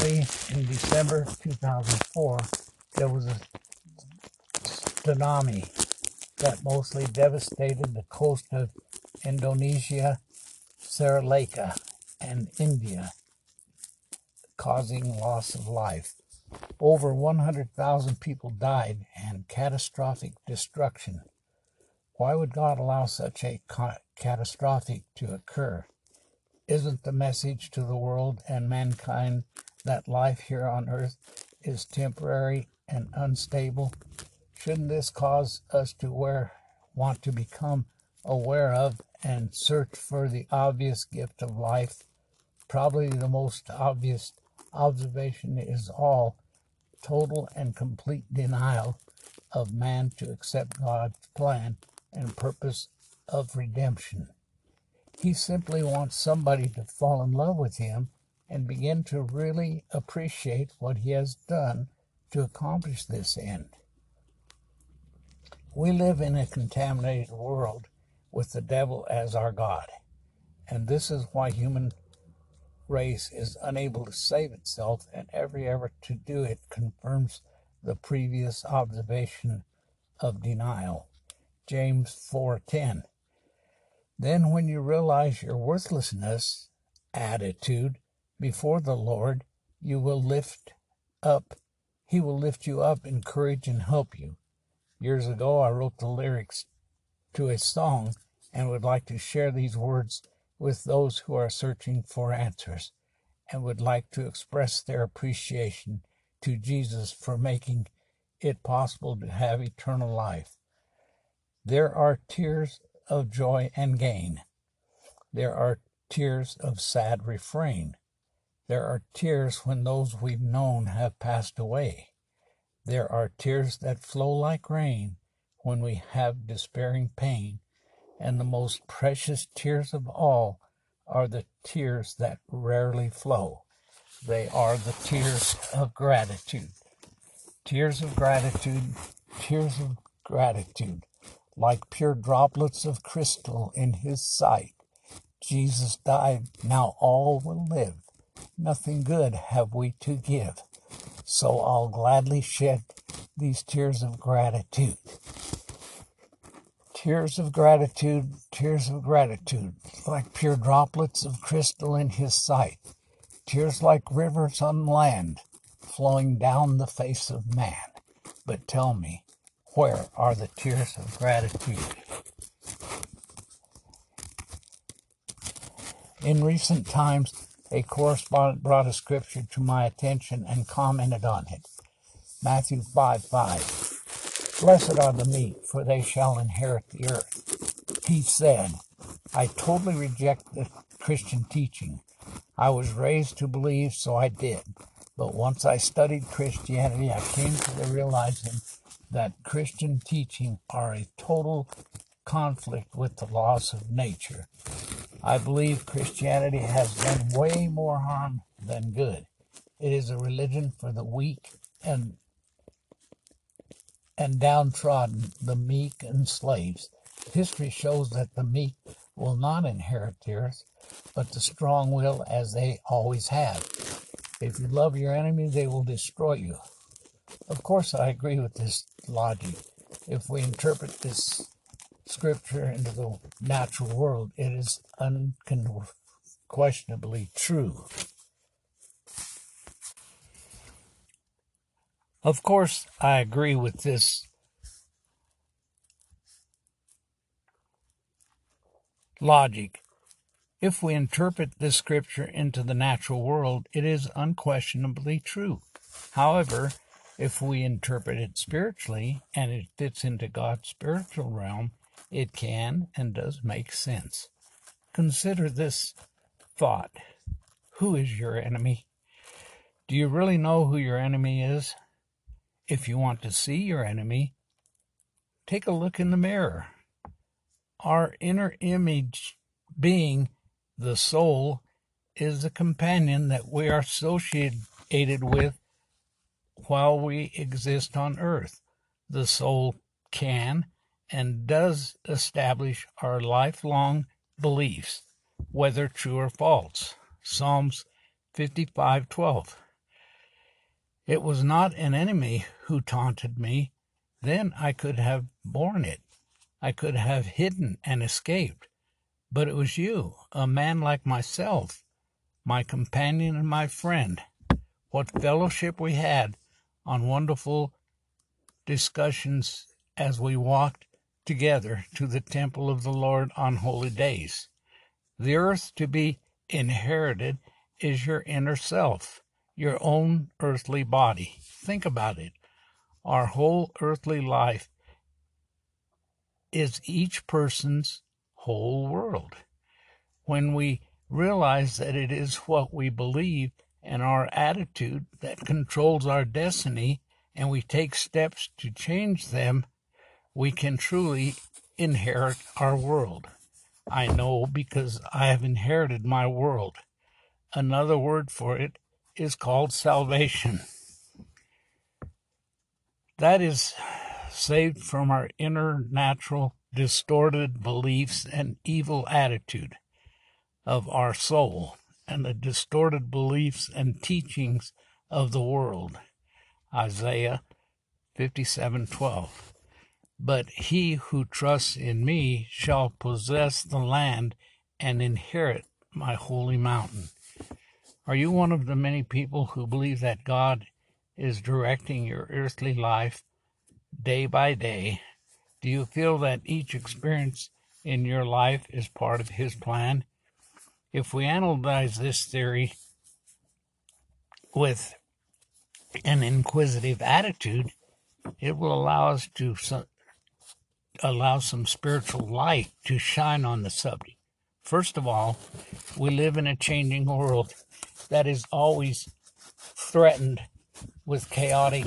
Recently, in December 2004, there was a tsunami that mostly devastated the coast of Indonesia, Sri Lanka, and India, causing loss of life. Over 100,000 people died and catastrophic destruction. Why would God allow such a catastrophic to occur? Isn't the message to the world and mankind that life here on earth is temporary and unstable? Shouldn't this cause us to wear, want to become aware of and search for the obvious gift of life? Probably the most obvious observation is all total and complete denial of man to accept God's plan and purpose of redemption. He simply wants somebody to fall in love with him and begin to really appreciate what he has done to accomplish this end. We live in a contaminated world with the devil as our God. And this is why human race is unable to save itself and every effort to do it confirms the previous observation of denial. James 4:10 then, when you realize your worthlessness attitude before the Lord, you will lift up, He will lift you up, encourage, and help you. Years ago, I wrote the lyrics to a song and would like to share these words with those who are searching for answers and would like to express their appreciation to Jesus for making it possible to have eternal life. There are tears of joy and gain. There are tears of sad refrain. There are tears when those we've known have passed away. There are tears that flow like rain when we have despairing pain. And the most precious tears of all are the tears that rarely flow. They are the tears of gratitude. Tears of gratitude, tears of gratitude like pure droplets of crystal in his sight. Jesus died, now all will live. Nothing good have we to give. So I'll gladly shed these tears of gratitude. Tears of gratitude, tears of gratitude, like pure droplets of crystal in his sight. Tears like rivers on land, flowing down the face of man. But tell me, where are the tears of gratitude? In recent times, a correspondent brought a scripture to my attention and commented on it. Matthew 5 5. Blessed are the meek, for they shall inherit the earth. He said, I totally reject the Christian teaching. I was raised to believe, so I did. But once I studied Christianity, I came to the realizing that Christian teaching are a total conflict with the laws of nature. I believe Christianity has done way more harm than good. It is a religion for the weak and and downtrodden, the meek and slaves. History shows that the meek will not inherit the earth, but the strong will, as they always have. If you love your enemy, they will destroy you. Of course, I agree with this logic. If we interpret this scripture into the natural world, it is unquestionably true. Of course, I agree with this logic. If we interpret this scripture into the natural world, it is unquestionably true. However, if we interpret it spiritually and it fits into God's spiritual realm, it can and does make sense. Consider this thought Who is your enemy? Do you really know who your enemy is? If you want to see your enemy, take a look in the mirror. Our inner image being, the soul, is the companion that we are associated with while we exist on earth. The soul can and does establish our lifelong beliefs, whether true or false. Psalms 55:12. It was not an enemy who taunted me, then I could have borne it. I could have hidden and escaped. But it was you, a man like myself, my companion and my friend. What fellowship we had on wonderful discussions as we walked together to the temple of the Lord on holy days. The earth to be inherited is your inner self, your own earthly body. Think about it. Our whole earthly life is each person's whole world. When we realize that it is what we believe and our attitude that controls our destiny, and we take steps to change them, we can truly inherit our world. I know because I have inherited my world. Another word for it is called salvation. That is saved from our inner natural distorted beliefs and evil attitude of our soul and the distorted beliefs and teachings of the world. Isaiah 57:12 but he who trusts in me shall possess the land and inherit my holy mountain. Are you one of the many people who believe that God is directing your earthly life day by day? Do you feel that each experience in your life is part of His plan? If we analyze this theory with an inquisitive attitude, it will allow us to allow some spiritual light to shine on the subject. First of all, we live in a changing world that is always threatened with chaotic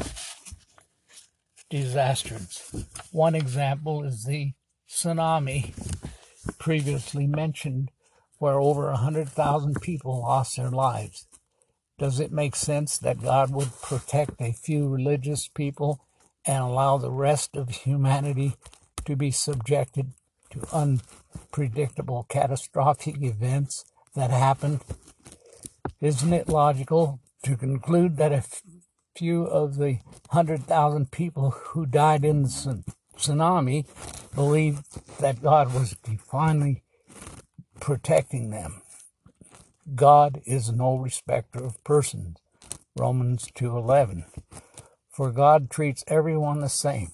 disasters. One example is the tsunami previously mentioned, where over 100,000 people lost their lives. Does it make sense that God would protect a few religious people and allow the rest of humanity to be subjected to unpredictable catastrophic events that happen? Isn't it logical to conclude that if few of the 100,000 people who died in the tsunami believed that God was divinely protecting them. God is no respecter of persons. Romans 2:11. For God treats everyone the same.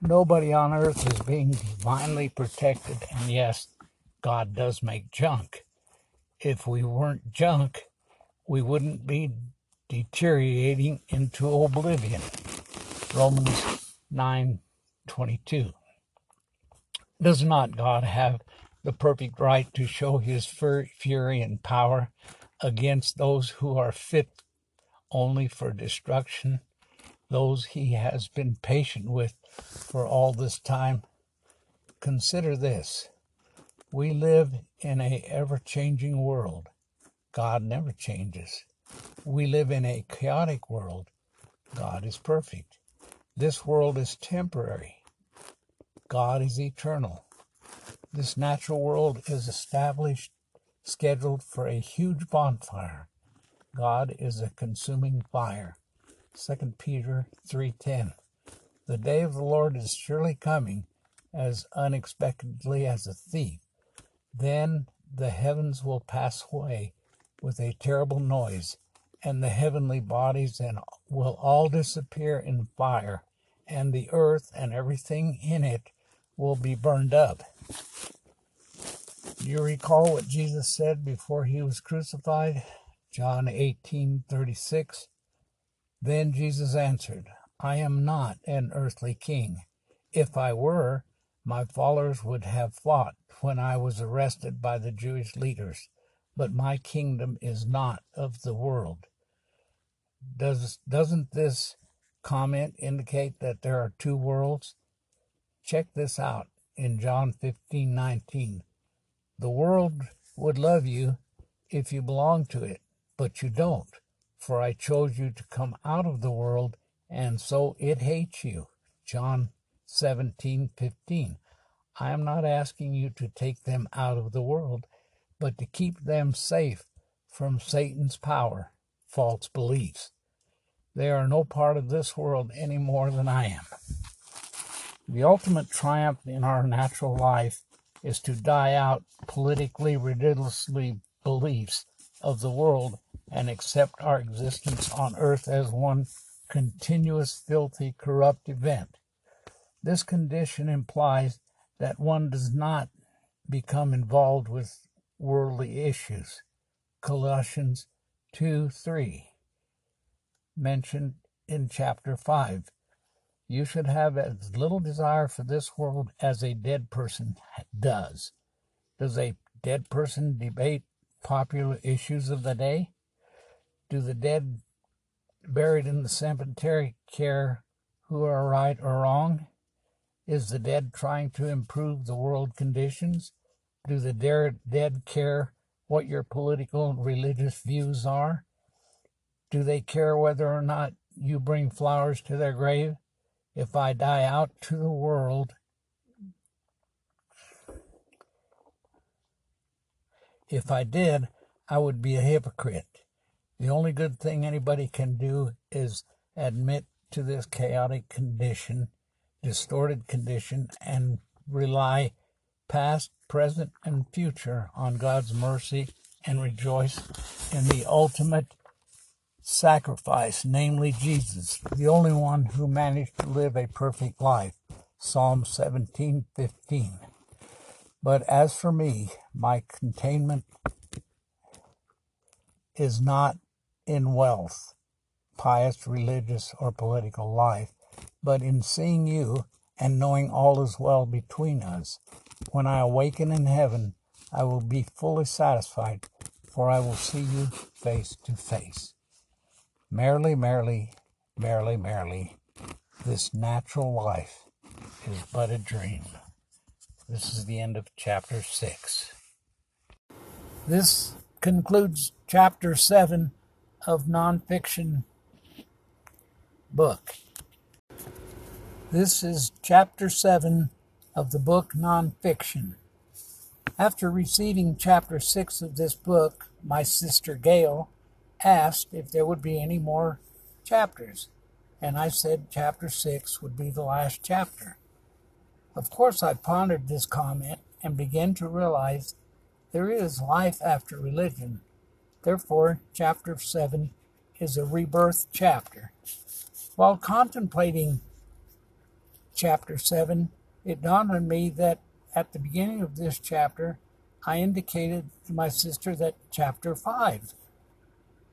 Nobody on earth is being divinely protected, and yes, God does make junk. If we weren't junk, we wouldn't be deteriorating into oblivion. Romans 9:22. Does not God have the perfect right to show his fury and power against those who are fit only for destruction, those he has been patient with for all this time? Consider this. We live in a ever-changing world. God never changes. We live in a chaotic world. God is perfect. This world is temporary. God is eternal. This natural world is established, scheduled for a huge bonfire. God is a consuming fire. 2 Peter 3:10. The day of the Lord is surely coming as unexpectedly as a thief. Then the heavens will pass away with a terrible noise, and the heavenly bodies and will all disappear in fire, and the earth and everything in it will be burned up. Do you recall what Jesus said before he was crucified? John 18:36. Then Jesus answered, I am not an earthly king. If I were, my followers would have fought when I was arrested by the Jewish leaders, but my kingdom is not of the world. Does doesn't this comment indicate that there are two worlds? Check this out in John 15:19. The world would love you if you belong to it, but you don't. For I chose you to come out of the world, and so it hates you. John 17:15. I am not asking you to take them out of the world, but to keep them safe from Satan's power, false beliefs. They are no part of this world any more than I am. The ultimate triumph in our natural life is to die out politically ridiculously beliefs of the world and accept our existence on earth as one continuous filthy corrupt event. This condition implies that one does not become involved with worldly issues. Colossians 2 3, mentioned in chapter 5. You should have as little desire for this world as a dead person does. Does a dead person debate popular issues of the day? Do the dead buried in the cemetery care who are right or wrong? Is the dead trying to improve the world conditions? Do the dead care what your political and religious views are? Do they care whether or not you bring flowers to their grave? if I die out to the world, if I did, I would be a hypocrite. The only good thing anybody can do is admit to this chaotic condition, distorted condition, and rely past, present, and future on God's mercy and rejoice in the ultimate sacrifice, namely Jesus, the only one who managed to live a perfect life. Psalm 17:15. But as for me, my containment is not in wealth, pious, religious, or political life, but in seeing you and knowing all is well between us. When I awaken in heaven, I will be fully satisfied, for I will see you face to face. Merrily, merrily, merrily, merrily, this natural life is but a dream. This is the end of chapter 6. This concludes chapter 7 of nonfiction book. This is chapter 7 of the book Nonfiction. After receiving chapter 6 of this book, my sister Gail asked if there would be any more chapters, and I said chapter 6 would be the last chapter. Of course, I pondered this comment and began to realize there is life after religion. Therefore, chapter 7 is a rebirth chapter. While contemplating chapter 7, it dawned on me that at the beginning of this chapter, I indicated to my sister that chapter 5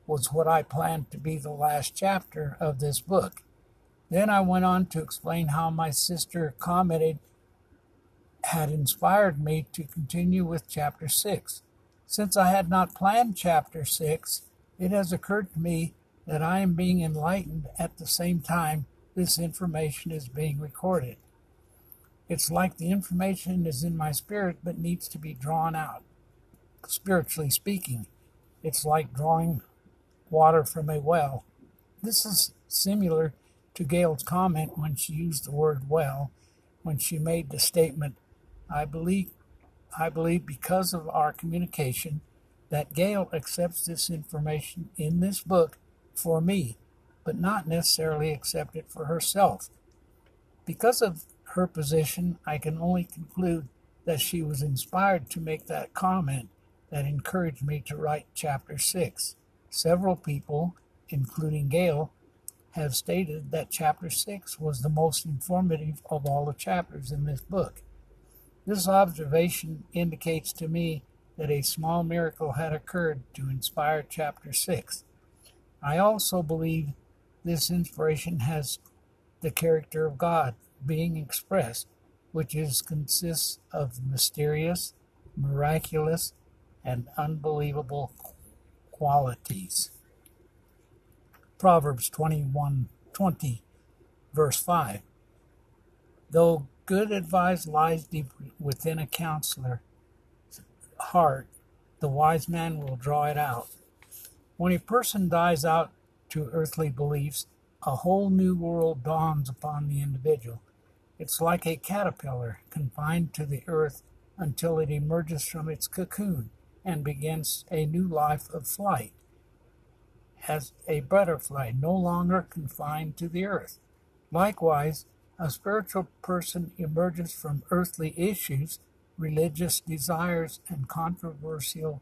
was what I planned to be the last chapter of this book. Then I went on to explain how my sister commented had inspired me to continue with chapter 6. Since I had not planned chapter 6, it has occurred to me that I am being enlightened at the same time this information is being recorded. It's like the information is in my spirit but needs to be drawn out. Spiritually speaking, it's like drawing water from a well. This is similar to Gail's comment when she used the word well when she made the statement, I believe I believe because of our communication that Gail accepts this information in this book for me, but not necessarily accept it for herself. Because of her position, I can only conclude that she was inspired to make that comment that encouraged me to write chapter 6. Several people, including Gail, have stated that chapter 6 was the most informative of all the chapters in this book. This observation indicates to me that a small miracle had occurred to inspire chapter 6. I also believe this inspiration has the character of God being expressed, which is consists of mysterious, miraculous, and unbelievable qualities. Proverbs 21 20, verse 5. Though good advice lies deep within a counselor's heart, the wise man will draw it out. When a person dies out to earthly beliefs, a whole new world dawns upon the individual. It's like a caterpillar confined to the earth until it emerges from its cocoon and begins a new life of flight. As a butterfly no longer confined to the earth. Likewise, a spiritual person emerges from earthly issues, religious desires, and controversial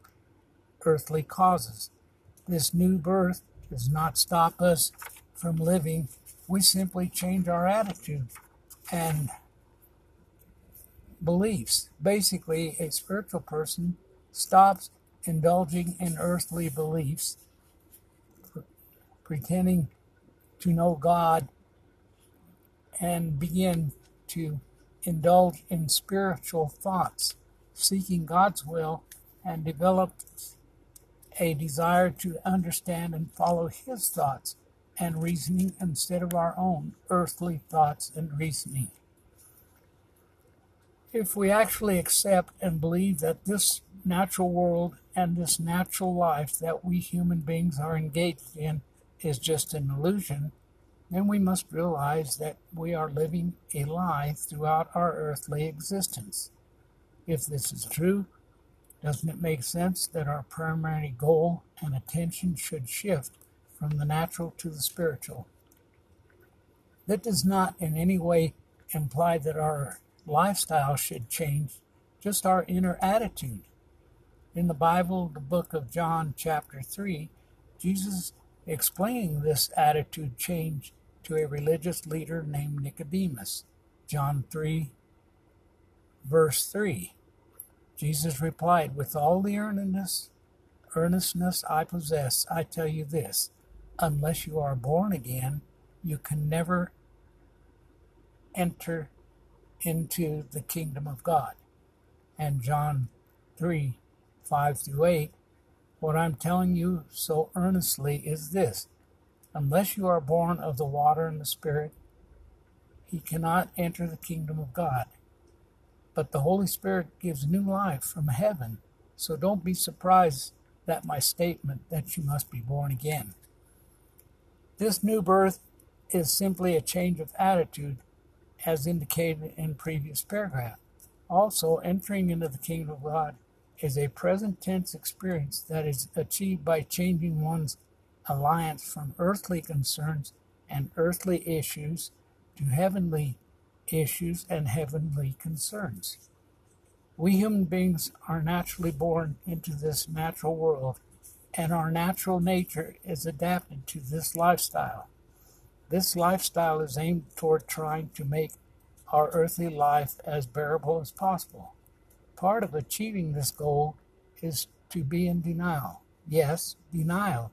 earthly causes. This new birth does not stop us from living. We simply change our attitude and beliefs. Basically, a spiritual person stops indulging in earthly beliefs, pretending to know God, and begin to indulge in spiritual thoughts, seeking God's will, and develop a desire to understand and follow His thoughts and reasoning instead of our own earthly thoughts and reasoning. If we actually accept and believe that this natural world and this natural life that we human beings are engaged in is just an illusion, then we must realize that we are living a lie throughout our earthly existence. If this is true, doesn't it make sense that our primary goal and attention should shift from the natural to the spiritual? That does not in any way imply that our lifestyle should change, just our inner attitude. In the Bible, the book of John, chapter 3, Jesus explaining this attitude change to a religious leader named Nicodemus. John 3, verse 3. Jesus replied, With all the earnestness, earnestness I possess, I tell you this unless you are born again, you can never enter into the kingdom of God. And John 3 5 through 8, what I'm telling you so earnestly is this unless you are born of the water and the Spirit, he cannot enter the kingdom of God. But the Holy Spirit gives new life from heaven. So don't be surprised at my statement that you must be born again. This new birth is simply a change of attitude, as indicated in previous paragraph. Also, entering into the kingdom of God is a present tense experience that is achieved by changing one's alliance from earthly concerns and earthly issues to heavenly issues and heavenly concerns. We human beings are naturally born into this natural world, and our natural nature is adapted to this lifestyle. This lifestyle is aimed toward trying to make our earthly life as bearable as possible. Part of achieving this goal is to be in denial. Yes, denial.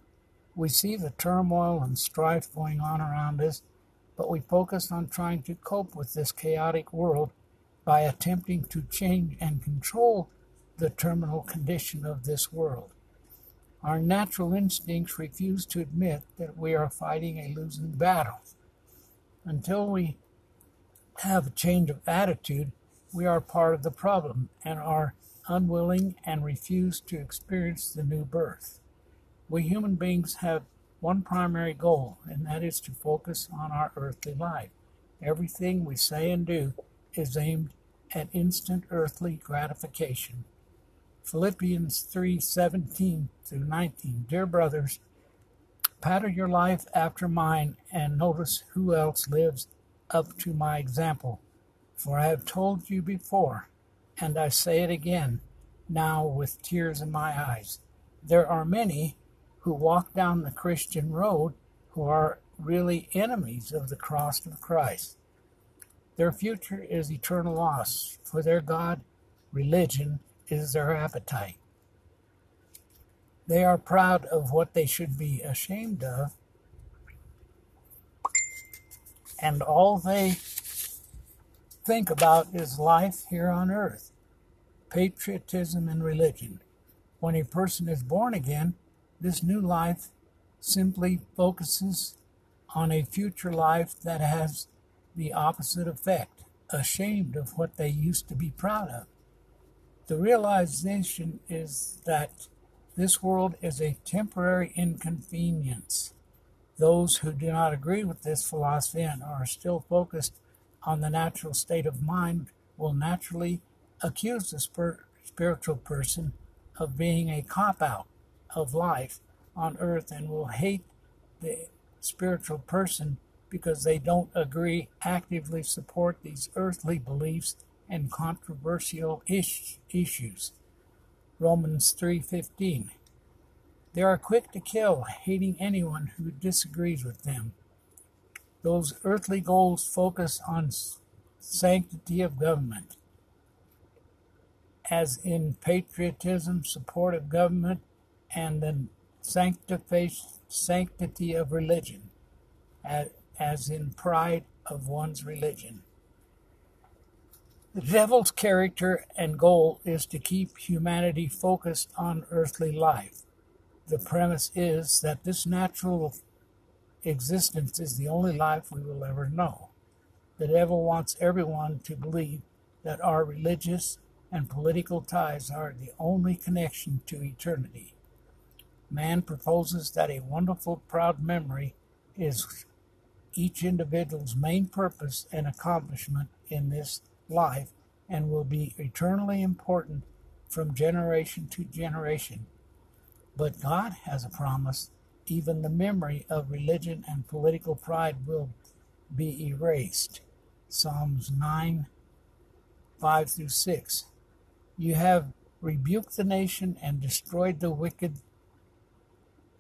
We see the turmoil and strife going on around us, but we focus on trying to cope with this chaotic world by attempting to change and control the terminal condition of this world. Our natural instincts refuse to admit that we are fighting a losing battle. Until we have a change of attitude, we are part of the problem and are unwilling and refuse to experience the new birth. We human beings have one primary goal, and that is to focus on our earthly life. Everything we say and do is aimed at instant earthly gratification. Philippians 3:17 through 19. Dear brothers, pattern your life after mine and notice who else lives up to my example. For I have told you before, and I say it again, now with tears in my eyes. There are many who walk down the Christian road who are really enemies of the cross of Christ. Their future is eternal loss, for their God, religion, is their appetite. They are proud of what they should be ashamed of, and all they think about is life here on earth, patriotism and religion. When a person is born again, this new life simply focuses on a future life that has the opposite effect, ashamed of what they used to be proud of. The realization is that this world is a temporary inconvenience. Those who do not agree with this philosophy and are still focused on the natural state of mind will naturally accuse the spir- spiritual person of being a cop out of life on earth and will hate the spiritual person because they don't agree, actively support these earthly beliefs and controversial ish- issues. Romans 3:15. They are quick to kill, hating anyone who disagrees with them. Those earthly goals focus on sanctity of government, as in patriotism, support of government, and the sanctity of religion, as in pride of one's religion. The devil's character and goal is to keep humanity focused on earthly life. The premise is that this natural existence is the only life we will ever know. The devil wants everyone to believe that our religious and political ties are the only connection to eternity. Man proposes that a wonderful, proud memory is each individual's main purpose and accomplishment in this life and will be eternally important from generation to generation. But God has a promise even the memory of religion and political pride will be erased. Psalms 9 5 through 6. You have rebuked the nation and destroyed the wicked,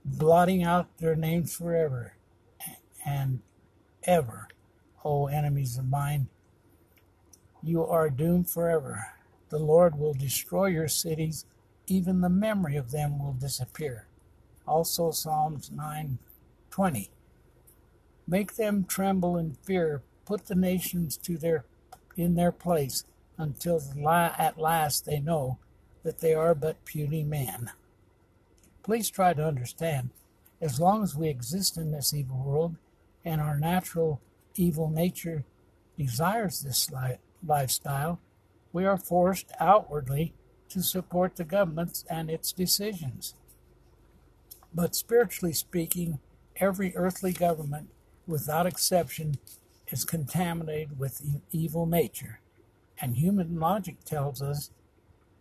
blotting out their names forever and ever, O enemies of mine. You are doomed forever. The Lord will destroy your cities, even the memory of them will disappear. Also Psalms 9:20. Make them tremble in fear, put the nations to their in their place until at last they know that they are but puny men. Please try to understand, as long as we exist in this evil world and our natural evil nature desires this li- lifestyle, we are forced outwardly to support the governments and its decisions. But spiritually speaking, every earthly government, without exception, is contaminated with evil nature. And human logic tells us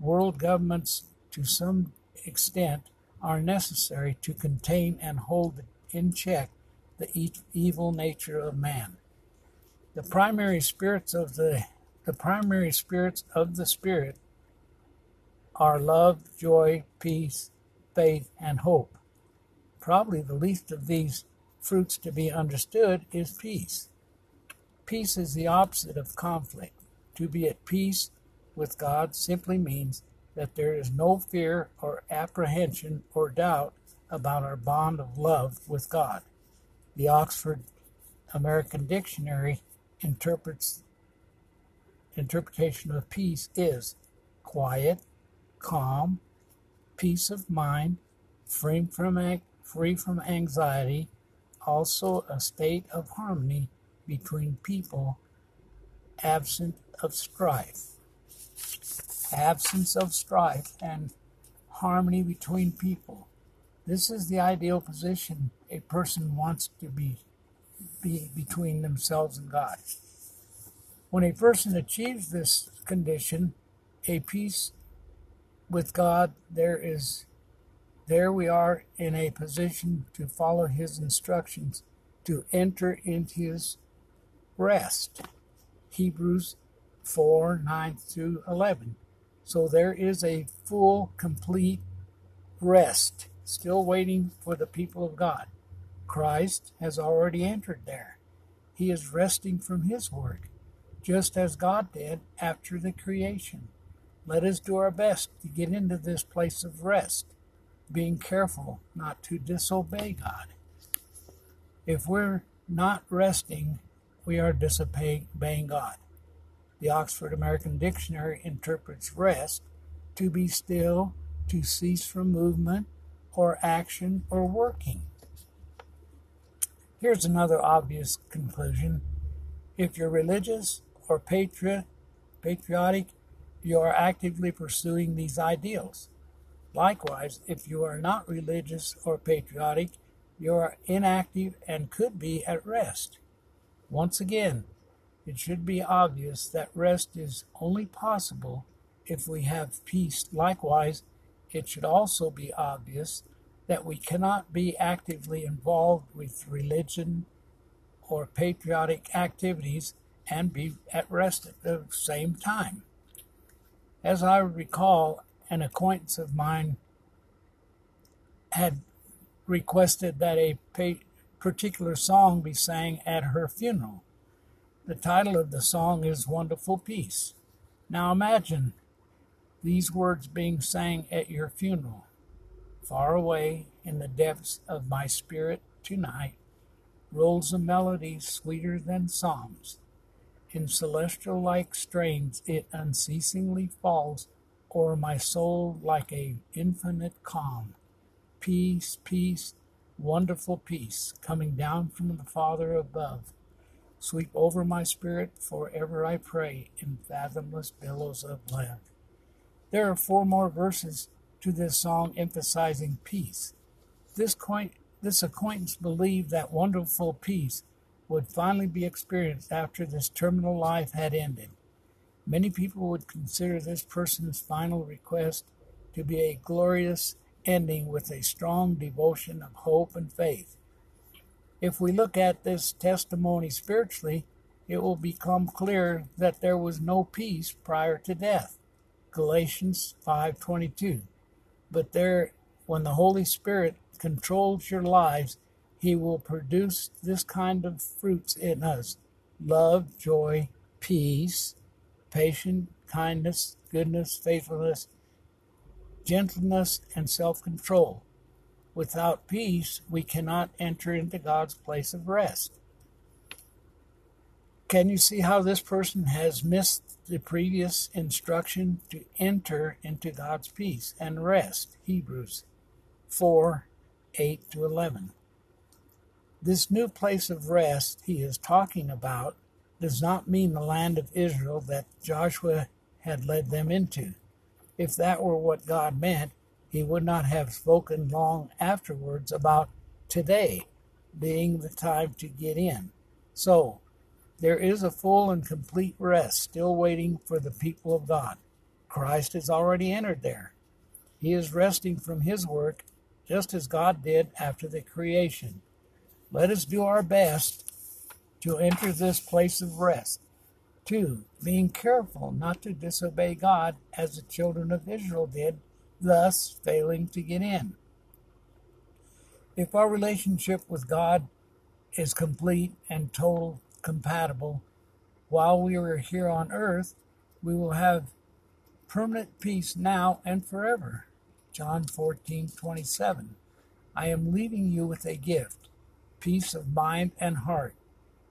world governments, to some extent, are necessary to contain and hold in check the evil nature of man. The primary spirits of the the primary spirits of the spirit are love, joy, peace, faith, and hope. Probably the least of these fruits to be understood is peace. Peace is the opposite of conflict. To be at peace with God simply means that there is no fear or apprehension or doubt about our bond of love with God. The Oxford American Dictionary interprets interpretation of peace is quiet, calm, peace of mind, free from free from anxiety, also a state of harmony between people, absent of strife absence of strife and harmony between people. This is the ideal position a person wants to be, be between themselves and God. When a person achieves this condition, a peace with God, there is there we are in a position to follow his instructions to enter into his rest. Hebrews 4 9 through 11. So there is a full, complete rest still waiting for the people of God. Christ has already entered there. He is resting from his work, just as God did after the creation. Let us do our best to get into this place of rest, being careful not to disobey God. If we're not resting, we are disobeying God. The Oxford American Dictionary interprets rest to be still, to cease from movement or action or working. Here's another obvious conclusion. If you're religious or patriot, patriotic, you are actively pursuing these ideals. Likewise, if you are not religious or patriotic, you are inactive and could be at rest. Once again, it should be obvious that rest is only possible if we have peace. Likewise, it should also be obvious that we cannot be actively involved with religion or patriotic activities and be at rest at the same time. As I recall, an acquaintance of mine had requested that a particular song be sang at her funeral. The title of the song is Wonderful Peace. Now imagine these words being sang at your funeral. Far away in the depths of my spirit tonight rolls a melody sweeter than psalms. In celestial like strains it unceasingly falls o'er my soul like a infinite calm. Peace, peace, wonderful peace, coming down from the Father above Sweep over my spirit forever, I pray, in fathomless billows of love. There are four more verses to this song emphasizing peace. This, this acquaintance believed that wonderful peace would finally be experienced after this terminal life had ended. Many people would consider this person's final request to be a glorious ending with a strong devotion of hope and faith. If we look at this testimony spiritually, it will become clear that there was no peace prior to death. Galatians 5:22. But there when the Holy Spirit controls your lives, he will produce this kind of fruits in us: love, joy, peace, patience, kindness, goodness, faithfulness, gentleness, and self-control. Without peace, we cannot enter into God's place of rest. Can you see how this person has missed the previous instruction to enter into God's peace and rest? Hebrews 4 8 to 11. This new place of rest he is talking about does not mean the land of Israel that Joshua had led them into. If that were what God meant, he would not have spoken long afterwards about today being the time to get in. So, there is a full and complete rest still waiting for the people of God. Christ has already entered there. He is resting from his work just as God did after the creation. Let us do our best to enter this place of rest. 2. Being careful not to disobey God as the children of Israel did, thus failing to get in. If our relationship with God is complete and total compatible while we are here on earth, we will have permanent peace now and forever. John 14:27. I am leaving you with a gift, peace of mind and heart,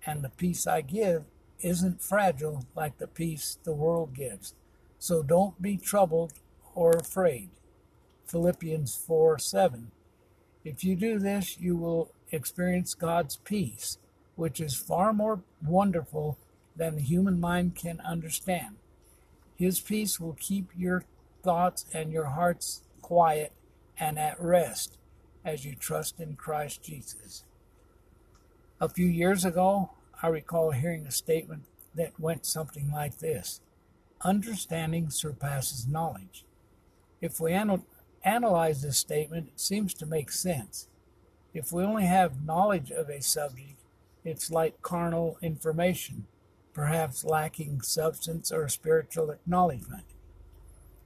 and the peace I give isn't fragile like the peace the world gives. So don't be troubled or afraid. Philippians 4 7. If you do this, you will experience God's peace, which is far more wonderful than the human mind can understand. His peace will keep your thoughts and your hearts quiet and at rest as you trust in Christ Jesus. A few years ago, I recall hearing a statement that went something like this Understanding surpasses knowledge. If we analyze this statement, it seems to make sense. If we only have knowledge of a subject, it's like carnal information, perhaps lacking substance or spiritual acknowledgement.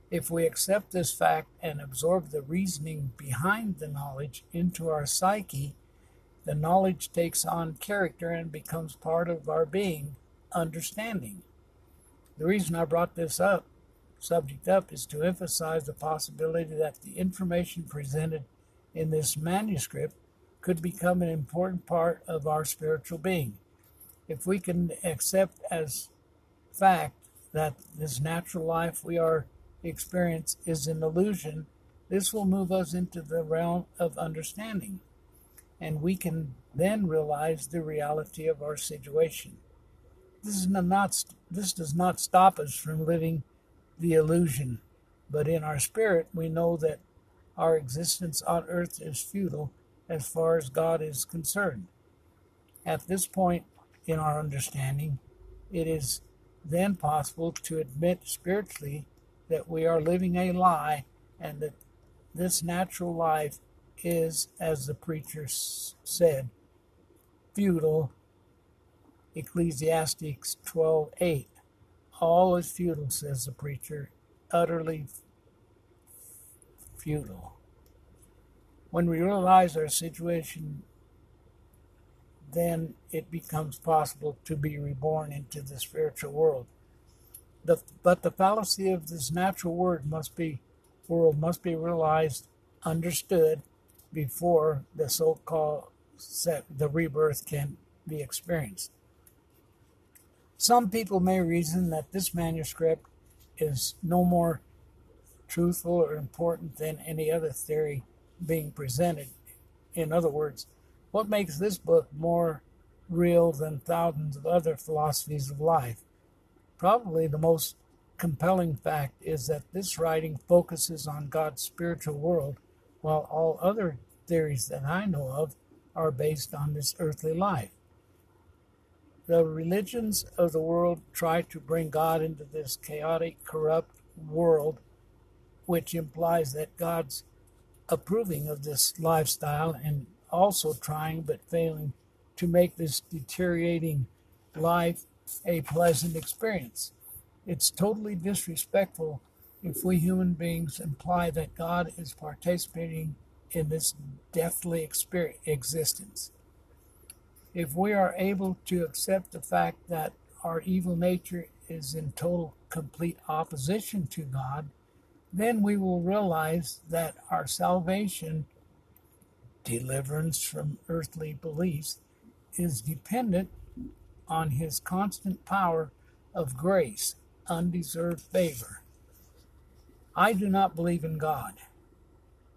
If we accept this fact and absorb the reasoning behind the knowledge into our psyche, the knowledge takes on character and becomes part of our being, understanding. The reason I brought this up, subject up, is to emphasize the possibility that the information presented in this manuscript could become an important part of our spiritual being. If we can accept as fact that this natural life we are experience is an illusion, this will move us into the realm of understanding and we can then realize the reality of our situation. This, is not, this does not stop us from living the illusion, but in our spirit we know that our existence on earth is futile as far as God is concerned. At this point in our understanding, it is then possible to admit spiritually that we are living a lie and that this natural life is, as the preacher said, futile. Ecclesiastes 12:8. All is futile, says the preacher, utterly futile. When we realize our situation, then it becomes possible to be reborn into the spiritual world. The, but the fallacy of this natural word must be world must be realized, understood, before the so-called the rebirth can be experienced. Some people may reason that this manuscript is no more truthful or important than any other theory being presented. In other words, what makes this book more real than thousands of other philosophies of life? Probably the most compelling fact is that this writing focuses on God's spiritual world while all other theories that I know of are based on this earthly life. The religions of the world try to bring God into this chaotic, corrupt world, which implies that God's approving of this lifestyle and also trying but failing to make this deteriorating life a pleasant experience. It's totally disrespectful if we human beings imply that God is participating in this deathly experience, existence. If we are able to accept the fact that our evil nature is in total, complete opposition to God, then we will realize that our salvation, deliverance from earthly beliefs, is dependent on His constant power of grace, undeserved favor. I do not believe in God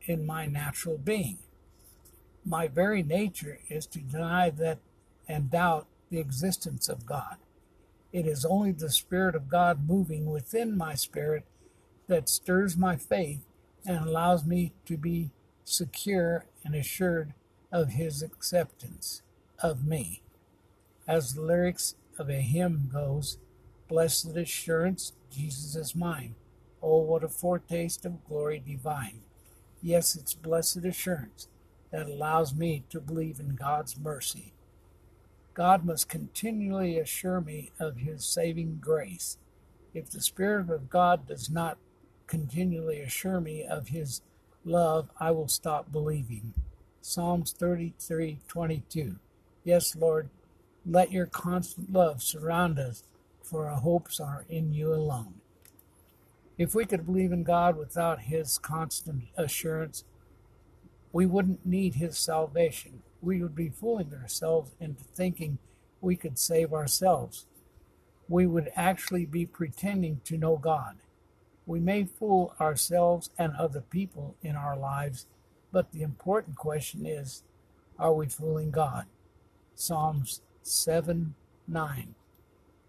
in my natural being. My very nature is to deny that and doubt the existence of God. It is only the Spirit of God moving within my spirit that stirs my faith and allows me to be secure and assured of His acceptance of me. As the lyrics of a hymn goes, Blessed assurance, Jesus is mine. Oh, what a foretaste of glory divine. Yes, it's blessed assurance that allows me to believe in God's mercy. God must continually assure me of His saving grace. If the Spirit of God does not continually assure me of His love, I will stop believing. Psalms 33:22. Yes, Lord, let your constant love surround us, for our hopes are in you alone. If we could believe in God without His constant assurance, we wouldn't need His salvation. We would be fooling ourselves into thinking we could save ourselves. We would actually be pretending to know God. We may fool ourselves and other people in our lives, but the important question is are we fooling God? Psalms 7 9.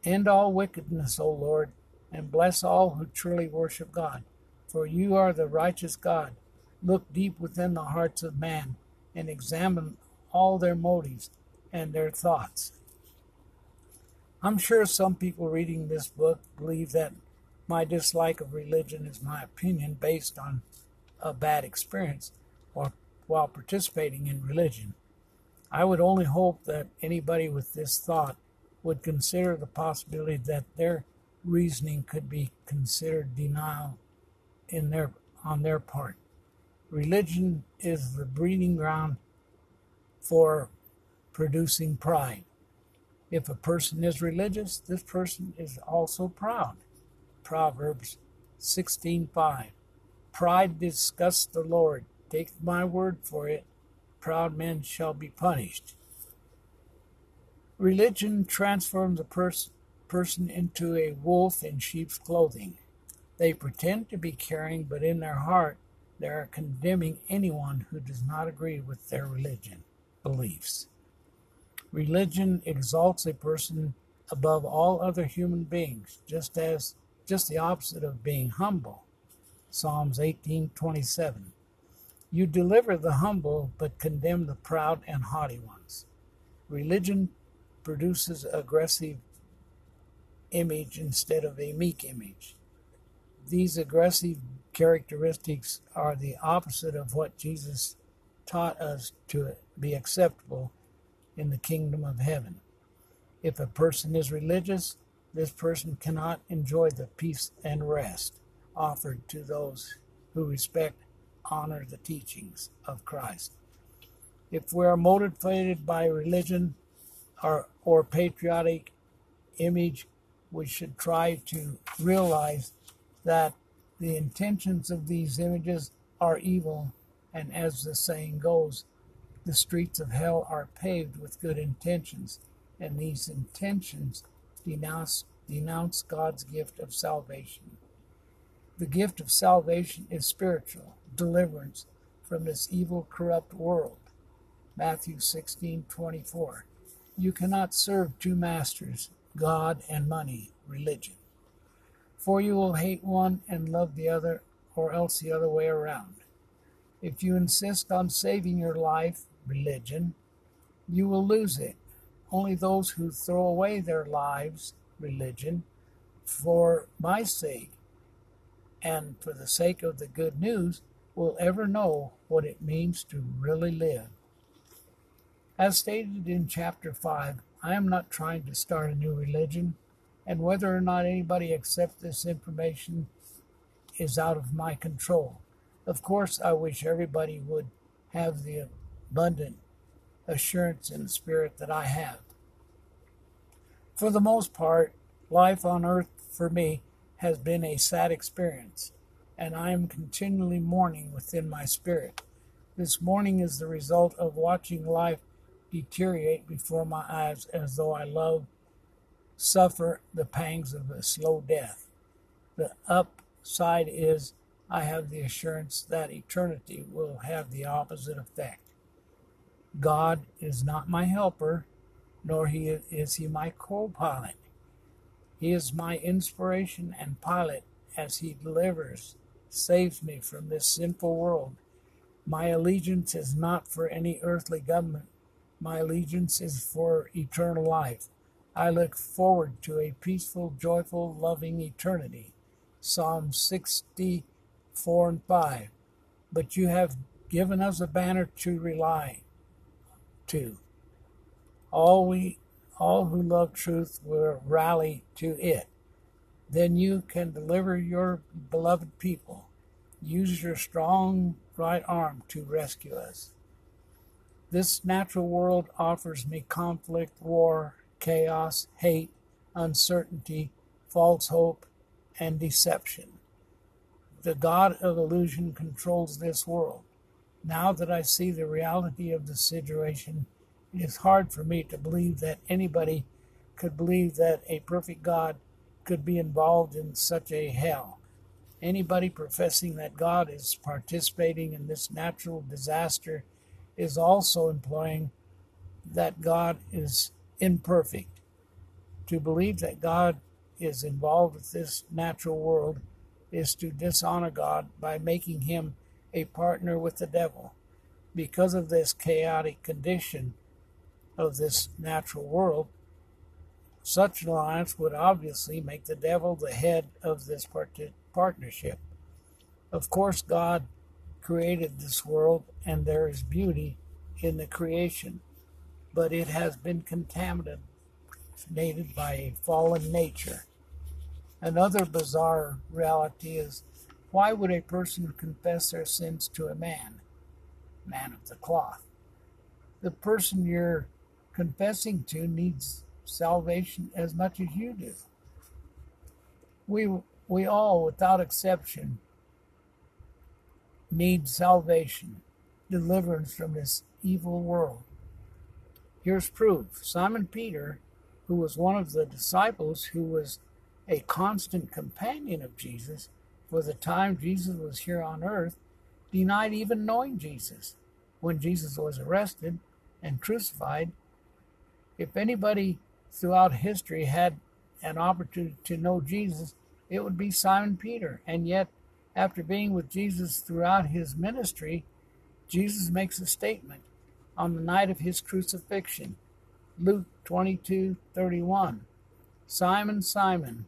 End all wickedness, O Lord, and bless all who truly worship God. For you are the righteous God. Look deep within the hearts of man and examine all their motives and their thoughts. I'm sure some people reading this book believe that my dislike of religion is my opinion based on a bad experience or while participating in religion. I would only hope that anybody with this thought would consider the possibility that their reasoning could be considered denial in their on their part. Religion is the breeding ground for producing pride. If a person is religious, this person is also proud. Proverbs 16:5. Pride disgusts the Lord. Take my word for it. Proud men shall be punished. Religion transforms a pers- person into a wolf in sheep's clothing. They pretend to be caring, but in their heart they are condemning anyone who does not agree with their religion beliefs. Religion exalts a person above all other human beings, just as just the opposite of being humble. Psalms 18:27. You deliver the humble but condemn the proud and haughty ones. Religion produces aggressive image instead of a meek image. These aggressive characteristics are the opposite of what Jesus taught us to be acceptable in the kingdom of heaven. If a person is religious, this person cannot enjoy the peace and rest offered to those who respect, honor the teachings of Christ. If we are motivated by religion or, or patriotic image, we should try to realize that the intentions of these images are evil, and as the saying goes, the streets of hell are paved with good intentions, and these intentions denounce, denounce God's gift of salvation. The gift of salvation is spiritual deliverance from this evil, corrupt world. Matthew 16:24. You cannot serve two masters, God and money, religion. For you will hate one and love the other, or else the other way around. If you insist on saving your life religion, you will lose it. Only those who throw away their lives, religion, for my sake and for the sake of the good news, will ever know what it means to really live. As stated in chapter 5, I am not trying to start a new religion, and whether or not anybody accepts this information is out of my control. Of course, I wish everybody would have the abundant assurance in the Spirit that I have. For the most part, life on earth for me has been a sad experience, and I am continually mourning within my spirit. This mourning is the result of watching life deteriorate before my eyes as though I love, suffer the pangs of a slow death. The upside is I have the assurance that eternity will have the opposite effect. God is not my helper, nor he is he my co-pilot. He is my inspiration and pilot as he delivers, saves me from this sinful world. My allegiance is not for any earthly government. My allegiance is for eternal life. I look forward to a peaceful, joyful, loving eternity. Psalm 64 and 5. but you have given us a banner to rely to. All we all who love truth will rally to it. Then you can deliver your beloved people. Use your strong right arm to rescue us. This natural world offers me conflict, war, chaos, hate, uncertainty, false hope, and deception. The God of illusion controls this world. Now that I see the reality of the situation, it is hard for me to believe that anybody could believe that a perfect God could be involved in such a hell. Anybody professing that God is participating in this natural disaster is also implying that God is imperfect. To believe that God is involved with this natural world is to dishonor God by making him a partner with the devil. Because of this chaotic condition of this natural world, such an alliance would obviously make the devil the head of this partnership. Of course, God created this world and there is beauty in the creation, but it has been contaminated by a fallen nature. Another bizarre reality is why would a person confess their sins to a man? Man of the cloth. The person you're confessing to needs salvation as much as you do. We, we all, without exception, need salvation, deliverance from this evil world. Here's proof Simon Peter, who was one of the disciples who was a constant companion of Jesus for the time Jesus was here on earth, denied even knowing Jesus when Jesus was arrested and crucified. If anybody throughout history had an opportunity to know Jesus, it would be Simon Peter. And yet, after being with Jesus throughout his ministry, Jesus makes a statement on the night of his crucifixion. Luke 22:31. Simon, Simon,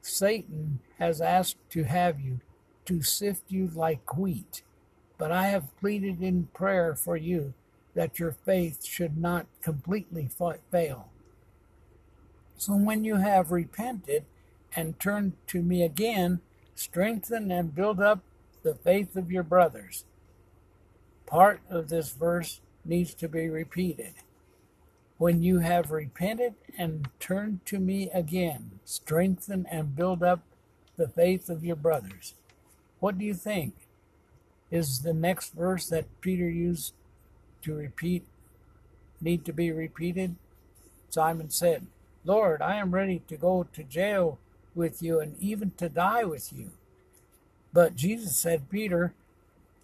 Satan has asked to have you, to sift you like wheat. But I have pleaded in prayer for you that your faith should not completely fail. So when you have repented and turned to me again, strengthen and build up the faith of your brothers. Part of this verse needs to be repeated. When you have repented and turned to me again, strengthen and build up the faith of your brothers. What do you think? Is the next verse that Peter used to repeat need to be repeated? Simon said, Lord, I am ready to go to jail with you and even to die with you. But Jesus said, Peter,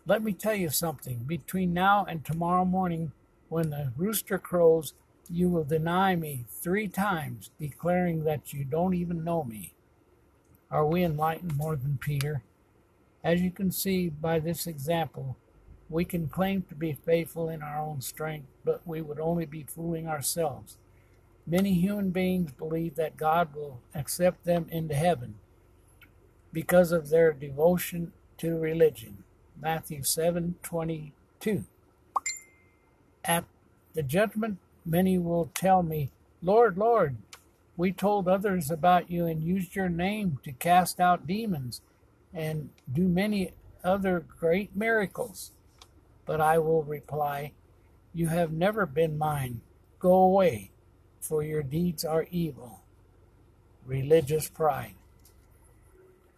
let me tell you something. Between now and tomorrow morning, when the rooster crows, you will deny me three times, declaring that you don't even know me. Are we enlightened more than Peter? As you can see by this example, we can claim to be faithful in our own strength, but we would only be fooling ourselves. Many human beings believe that God will accept them into heaven because of their devotion to religion. Matthew 7:22. At the judgment Many will tell me, Lord, Lord, we told others about you and used your name to cast out demons and do many other great miracles. But I will reply, You have never been mine. Go away, for your deeds are evil. Religious pride.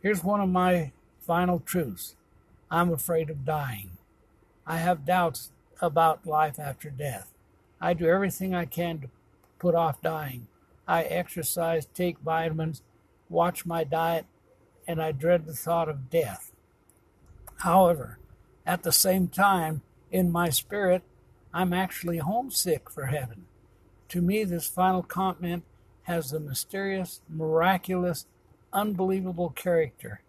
Here's one of my final truths I'm afraid of dying. I have doubts about life after death. I do everything I can to put off dying. I exercise, take vitamins, watch my diet, and I dread the thought of death. However, at the same time, in my spirit, I'm actually homesick for heaven. To me, this final comment has a mysterious, miraculous, unbelievable character.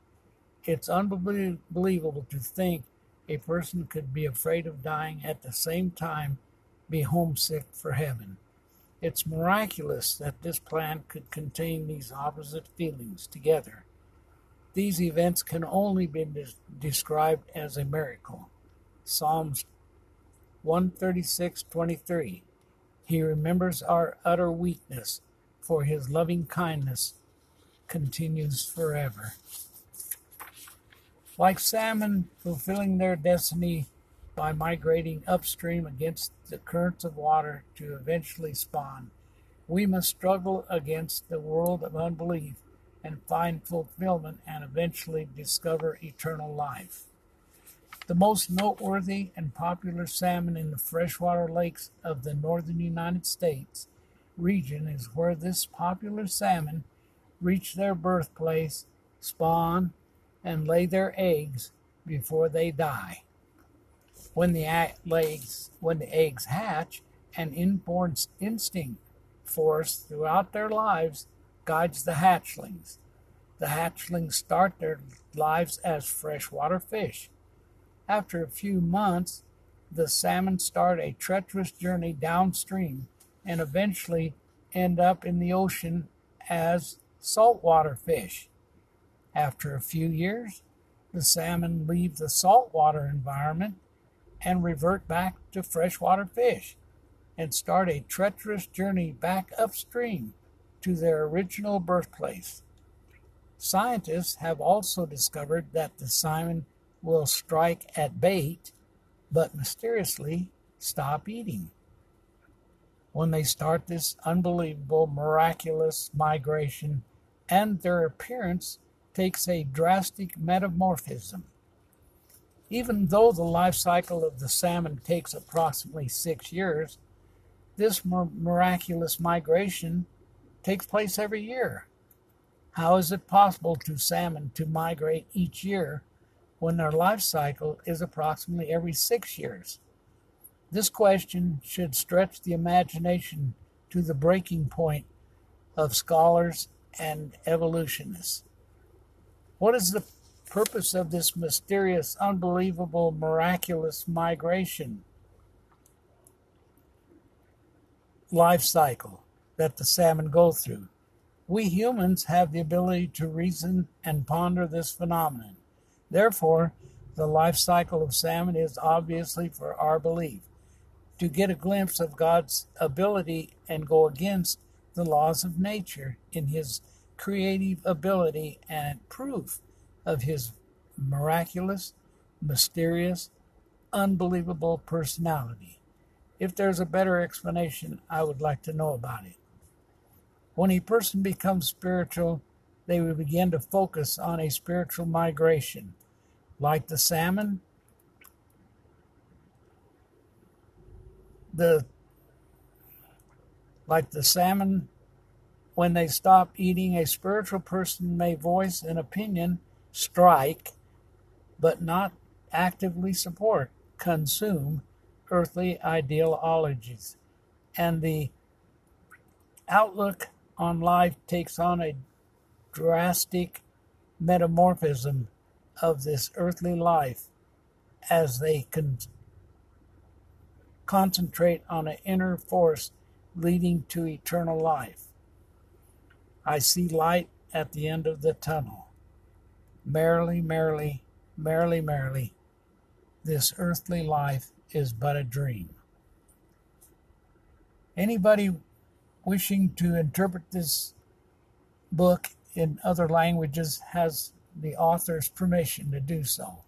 It's unbelievable to think a person could be afraid of dying at the same time be homesick for heaven. It's miraculous that this plant could contain these opposite feelings together. These events can only be described as a miracle. Psalms 136:23 He remembers our utter weakness, for his loving kindness continues forever. Like salmon fulfilling their destiny by migrating upstream against the currents of water to eventually spawn, we must struggle against the world of unbelief and find fulfillment and eventually discover eternal life. The most noteworthy and popular salmon in the freshwater lakes of the northern United States region is where this popular salmon reach their birthplace, spawn, and lay their eggs before they die. When the eggs, when the eggs hatch, an inborn instinct force throughout their lives guides the hatchlings. The hatchlings start their lives as freshwater fish. After a few months, the salmon start a treacherous journey downstream and eventually end up in the ocean as saltwater fish. After a few years, the salmon leave the saltwater environment and revert back to freshwater fish and start a treacherous journey back upstream to their original birthplace. Scientists have also discovered that the salmon will strike at bait, but mysteriously stop eating. When they start this unbelievable, miraculous migration, and their appearance takes a drastic metamorphism. Even though the life cycle of the salmon takes approximately six years, this miraculous migration takes place every year. How is it possible to salmon to migrate each year when their life cycle is approximately every six years? This question should stretch the imagination to the breaking point of scholars and evolutionists. What is the purpose of this mysterious, unbelievable, miraculous migration life cycle that the salmon go through? We humans have the ability to reason and ponder this phenomenon. Therefore, the life cycle of salmon is obviously for our belief. To get a glimpse of God's ability and go against the laws of nature in his creative ability and proof of his miraculous, mysterious, unbelievable personality. If there's a better explanation, I would like to know about it. When a person becomes spiritual, they will begin to focus on a spiritual migration. Like the salmon, the like the salmon when they stop eating a spiritual person may voice an opinion strike but not actively support consume earthly ideologies and the outlook on life takes on a drastic metamorphism of this earthly life as they con- concentrate on an inner force leading to eternal life. I see light at the end of the tunnel. Merrily, merrily, merrily, merrily, this earthly life is but a dream. Anybody wishing to interpret this book in other languages has the author's permission to do so.